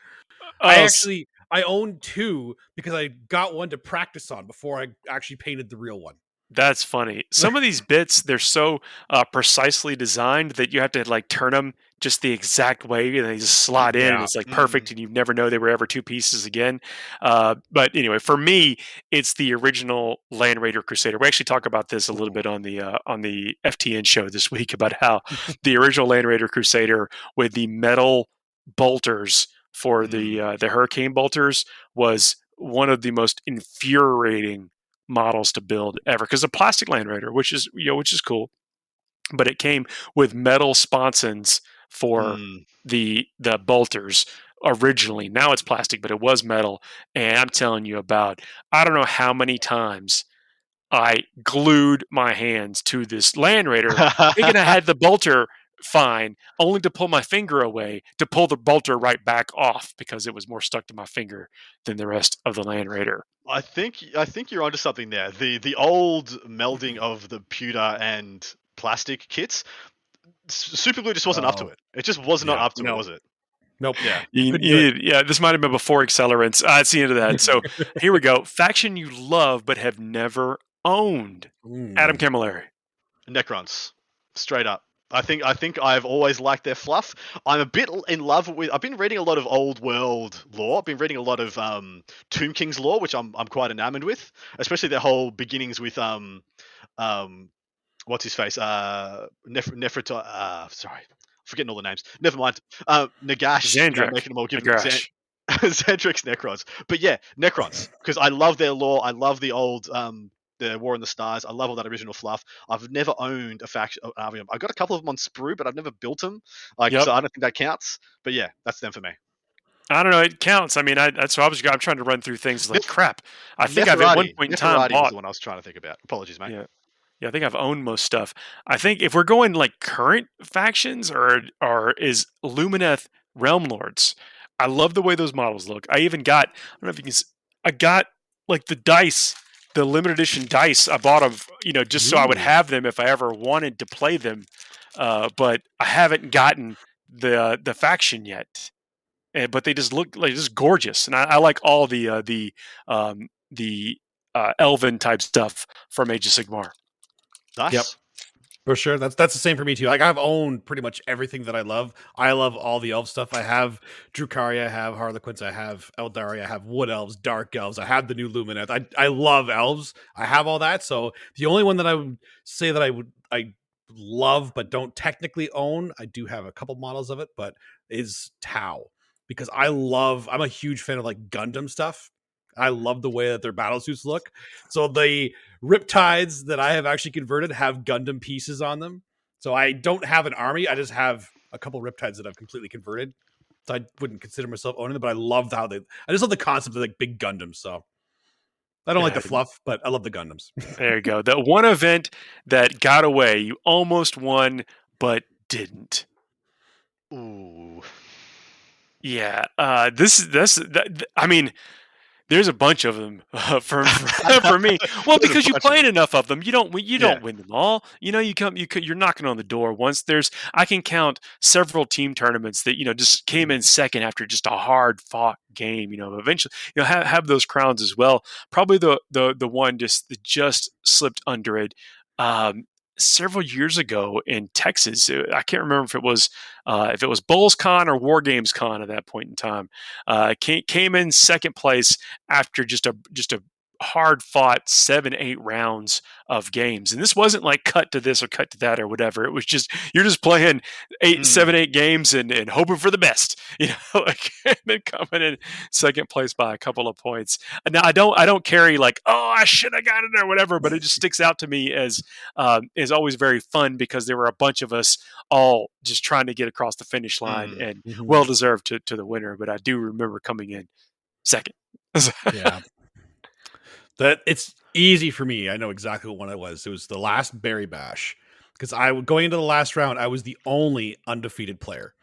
I Oh, actually I own two because I got one to practice on before I actually painted the real one. That's funny. Some of these bits they're so uh, precisely designed that you have to like turn them just the exact way, and they just slot in. and Yeah. it's like perfect, and you never know they were ever two pieces again. Uh, but anyway, for me, it's the original Land Raider Crusader. We actually talk about this a little bit on the uh, on the FTN show this week about how the original Land Raider Crusader with the metal bolters for the uh, the Hurricane bolters was one of the most infuriating models to build ever because a plastic Land Raider, which is you know which is cool, but it came with metal sponsons for Mm. the the bolters originally. Now it's plastic, but it was metal, and I'm telling you about I don't know how many times I glued my hands to this Land Raider thinking I had the bolter fine, only to pull my finger away to pull the bolter right back off because it was more stuck to my finger than the rest of the Land Raider. I think I think you're onto something there. The the old melding of the pewter and plastic kits, super glue just wasn't up to Oh. it. It just was not Yeah, up to no. it, was it? Nope. Yeah. You, you do it. need- yeah, this might have been before accelerants. Uh, it's the end of that. So here we go. Faction you love but have never owned. Mm. Adam Camilleri. Necrons, straight up. I think I think I've always liked their fluff. I'm a bit in love with. I've been reading a lot of old world lore. I've been reading a lot of um, Tomb King's lore, which I'm I'm quite enamored with, especially their whole beginnings with um um what's his face uh Nef- uh sorry forgetting all the names. Never mind. Uh, Nagash. Xandrak. making them all give them Xan- Nagash. Necrons. But yeah, Necrons because I love their lore. I love the old um the War in the Stars. I love all that original fluff. I've never owned a faction. uh, Army. I got a couple of them on Sprue, but I've never built them. Like, Yep. so I don't think that counts. But yeah, that's them for me. I don't know. It counts. I mean, I, that's what I was. I'm trying to run through things like crap. I think I've at one point in time Neferata bought. the one I was trying to think about. Apologies, mate. Yeah. Yeah, I think I've owned most stuff. I think if we're going like current factions or or is Lumineth Realm Lords. I love the way those models look. I even got I don't know if you can I got like the dice, the limited edition dice. I bought them, you know, just so I would have them if I ever wanted to play them. Uh, but I haven't gotten the the faction yet. And, but they just look like just gorgeous, and I, I like all the uh, the um, the uh, elven type stuff from Age of Sigmar. Nice. Yep. For sure. That's that's the same for me too. Like I've owned pretty much everything that I love. I love all the elf stuff. I have Drukhari, I have Harlequins, I have Eldari, I have Wood Elves, Dark Elves, I have the new Lumineth. I I love elves. I have all that. So the only one that I would say that I would I love but don't technically own, I do have a couple models of it, but is Tau. Because I love I'm a huge fan of like Gundam stuff. I love the way that their battle suits look. So the Riptides that I have actually converted have Gundam pieces on them. So I don't have an army. I just have a couple Riptides that I've completely converted. So I wouldn't consider myself owning them, but I love how they. I just love the concept of like big Gundams. So I don't yeah, like the fluff, but I love the Gundams. there you go. The one event that got away, you almost won, but didn't. Ooh. Yeah. Uh, this this that, I mean there's a bunch of them uh, for for me. Well, because you played enough of them, you don't you don't yeah. win them all. You know, you come you you're knocking on the door. Once there's, I can count several team tournaments that you know just came in second after just a hard fought game. You know, eventually you know have, have those crowns as well. Probably the the the one just just slipped under it. Um, several years ago in Texas. Uh, I can't remember if it was uh, if it was Bulls Con or War Games Con at that point in time. Uh, came, came in second place after just a just a hard fought seven, eight rounds of games. And this wasn't like cut to this or cut to that or whatever. It was just, you're just playing eight, mm. seven, eight games and, and hoping for the best, you know, like, and then coming in second place by a couple of points. Now I don't, I don't carry like, oh, I should have got it or whatever, but it just sticks out to me as, um, is always very fun because there were a bunch of us all just trying to get across the finish line mm. and mm-hmm. well deserved to, to the winner. But I do remember coming in second. yeah. That it's easy for me. I know exactly what one it was. It was the last Berry Bash because I was going into the last round, I was the only undefeated player.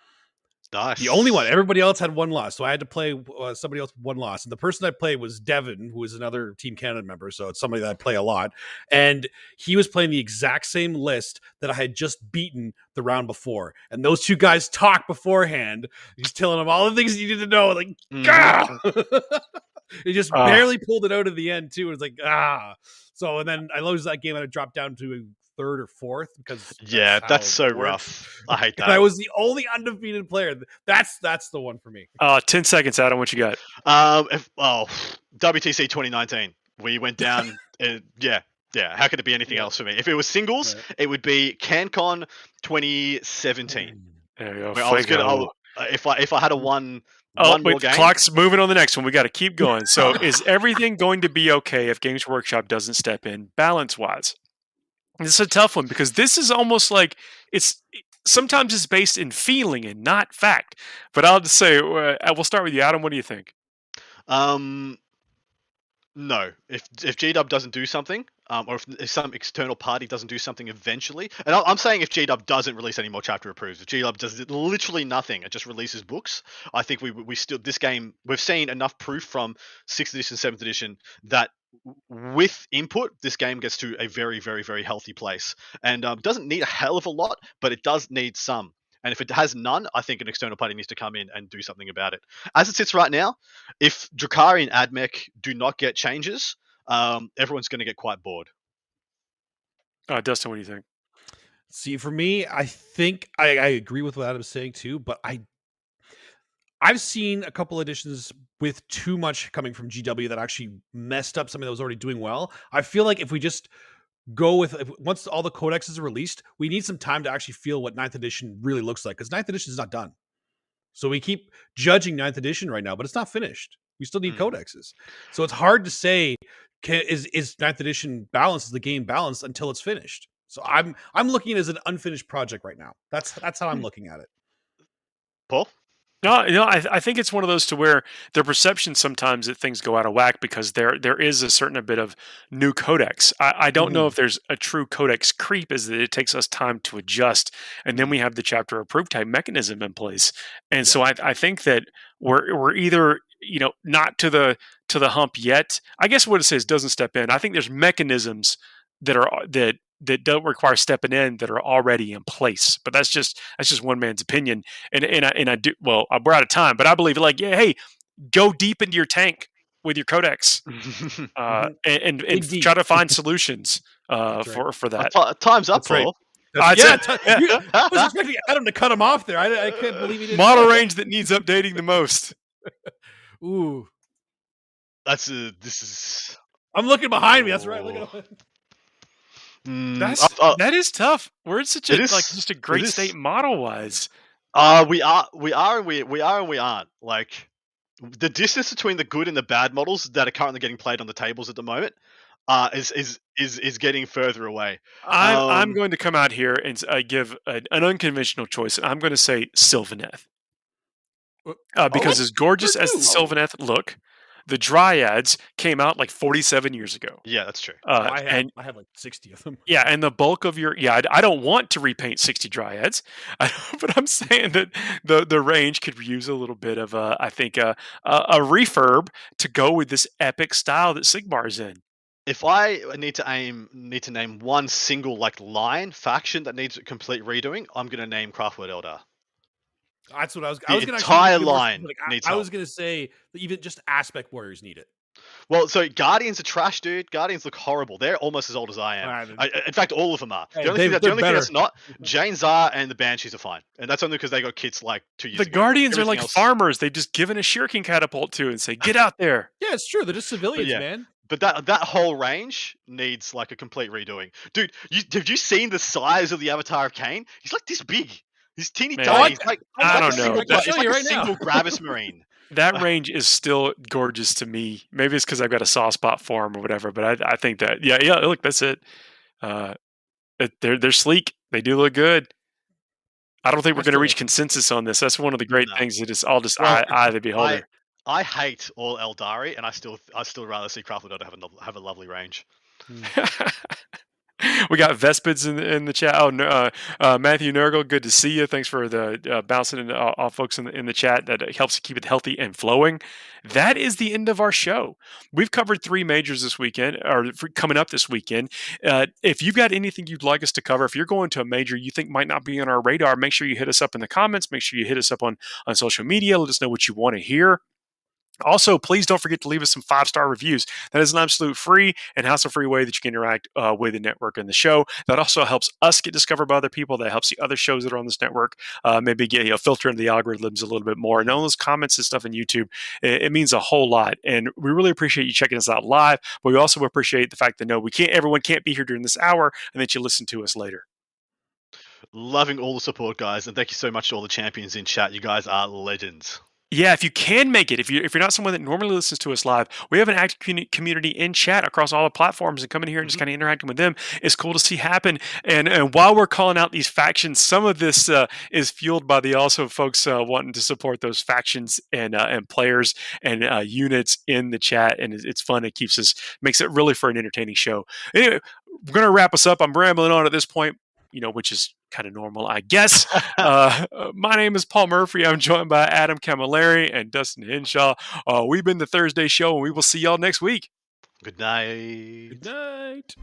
Nice. The only one. Everybody else had one loss, so I had to play uh, somebody else one loss. And the person I played was Devin, who is another Team Canada member, so it's somebody that I play a lot. And he was playing the exact same list that I had just beaten the round before. And those two guys talked beforehand. He's telling them all the things you need to know. Like, mm. He just uh, barely pulled it out at the end too. It was like ah. So and then I lose that game and I dropped down to third or fourth because yeah, that's, that's so rough. I hate that. I was the only undefeated player. That's that's the one for me. Uh, ten seconds, Adam. What you got? Um, if, oh, WTC 2019. We went down. uh, yeah, yeah. How could it be anything yeah. else for me? If it was singles, right. it would be CanCon 2017. There you go. I was gonna, if I if I had a one Oh, wait, clock's moving on the next one. We got to keep going. So, is everything going to be okay if Games Workshop doesn't step in balance wise? This is a tough one because this is almost like it's sometimes it's based in feeling and not fact. But I'll just say, uh, we'll start with you, Adam. What do you think? Um, no. If if GW doesn't do something, um, or if, if, some external party doesn't do something eventually. And I'm saying if GW doesn't release any more chapter approved, if GW does literally nothing and just releases books, I think we we still this game we've seen enough proof from sixth edition, seventh edition that with input, this game gets to a very, very, very healthy place, and um, doesn't need a hell of a lot, but it does need some. And if it has none, I think an external party needs to come in and do something about it. As it sits right now, if Drukhari and Admech do not get changes, um, everyone's going to get quite bored. Uh, Dustin, what do you think? See, for me, I think I, I agree with what Adam's saying too, but I I've seen a couple editions with too much coming from GW that actually messed up something that was already doing well. I feel like if we just go with once all the codexes are released, we need some time to actually feel what ninth edition really looks like because ninth edition is not done. So we keep judging ninth edition right now, but it's not finished. We still need mm. codexes. So it's hard to say can, is is ninth edition balanced is the game balanced until it's finished. So I'm I'm looking at it as an unfinished project right now. That's that's how I'm hmm. looking at it. Paul. No, you know, I, I think it's one of those to where their perception sometimes that things go out of whack because there there is a certain bit of new codex. I, I don't mm. know if there's a true codex creep, is that it takes us time to adjust, and then we have the chapter approved type mechanism in place. And yeah. so I, I think that we're we're either you know not to the to the hump yet. I guess what it says doesn't step in. I think there's mechanisms that are that that don't require stepping in that are already in place. But that's just that's just one man's opinion. And and I, and I do well. We're out of time, but I believe like yeah, hey, go deep into your tank with your codex uh, and and, and try to find solutions uh, for for that. T- time's up, Paul. I'd yeah, say- t- you- I was expecting Adam to cut him off there. I, I couldn't believe he didn't. Model range that needs updating the most. Ooh, That's a, this is. I'm looking behind me. That's right. Look at him. Mm, That's uh, uh, that is tough. We're in such a It is- like just a great state model wise. uh, we are, we are, and we we are, and we aren't. Like the distance between the good and the bad models that are currently getting played on the tables at the moment, uh, is is is is getting further away. I'm I'm Um, going to come out here and s- uh, give an, an unconventional choice. and I'm going to say Sylvaneth. Uh, because what? as gorgeous as the Sylvaneth look, the Dryads came out like 47 years ago. Yeah, that's true. Uh, I have and I have like 60 of them. yeah, and the bulk of your yeah, I, I don't want to repaint 60 Dryads, I, but I'm saying that the the range could use a little bit of uh, I think a, a a refurb to go with this epic style that Sigmar's in. If I need to aim, need to name one single like line faction that needs a complete redoing, I'm gonna name Craftworld Eldar. That's what I was. The I was gonna entire actually be more line specific. I- needs I, was gonna say even just aspect warriors need it. Well, so Guardians are trash, dude. Guardians look horrible. They're almost as old as I am. Alright, I, in fact, all of them are. Hey, the only, thing, that, the only thing that's not, Jain Zar and the Banshees are fine, and that's only because they got kids like two years The ago. Guardians are like else- farmers. They've just given a shuriken catapult to and say, "Get out there." Yeah, it's true. They're just civilians, yeah. man. But that that whole range needs like a complete redoing, dude. You, have you seen the size of the Avatar of Khaine? He's like this big. He's teeny Man, tiny. I- He's like, I he's like don't know. Single, I can like you a right now. single Gravis Marine. That range is still gorgeous to me. Maybe it's because I've got a soft spot for them or whatever. But I, I think that yeah, yeah. Look, that's it. Uh, it they're they're sleek. They do look good. I don't think we're going to reach consensus on this. That's one of the great No. things. It is all just Well, eye, eye the beholder. I hate all Eldari, and I still I still rather see Craftworld Eldar have a have a lovely range. we got Vespids in the, in the chat. Oh, uh, uh, Matthew Nurgle, good to see you. Thanks for the uh, bouncing in, uh, off folks in the, in the chat. That uh, helps keep it healthy and flowing. That is the end of our show. We've covered three majors this weekend, or coming up this weekend. Uh, if you've got anything you'd like us to cover, if you're going to a major you think might not be on our radar, make sure you hit us up in the comments. Make sure you hit us up on on social media. Let us know what you want to hear. Also, please don't forget to leave us some five star reviews. That is an absolute free and hassle free way that you can interact uh, with the network and the show. That also helps us get discovered by other people. That helps the other shows that are on this network uh, maybe get you know, filter into the algorithms a little bit more. And all those comments and stuff on YouTube, it, it means a whole lot. And we really appreciate you checking us out live. But we also appreciate the fact that no, we can't. Everyone can't be here during this hour, and that you listen to us later. Loving all the support, guys, and thank you so much to all the champions in chat. You guys are legends. Yeah, if you can make it, if you if you're not someone that normally listens to us live, we have an active community in chat across all the platforms, and coming here and just kind of interacting with them is cool to see happen. And and while we're calling out these factions, some of this uh, is fueled by the also folks uh, wanting to support those factions and uh, and players and uh, units in the chat, and it's, it's fun. It keeps us makes it really for an entertaining show. Anyway, we're gonna wrap us up. I'm rambling on at this point, you know, which is kind of normal, I guess. Uh, uh, my name is Paul Murphy. I'm joined by Adam Camilleri and Dustin Henshaw. Uh, we've been the Thursday show, and we will see y'all next week. Good night. Good night.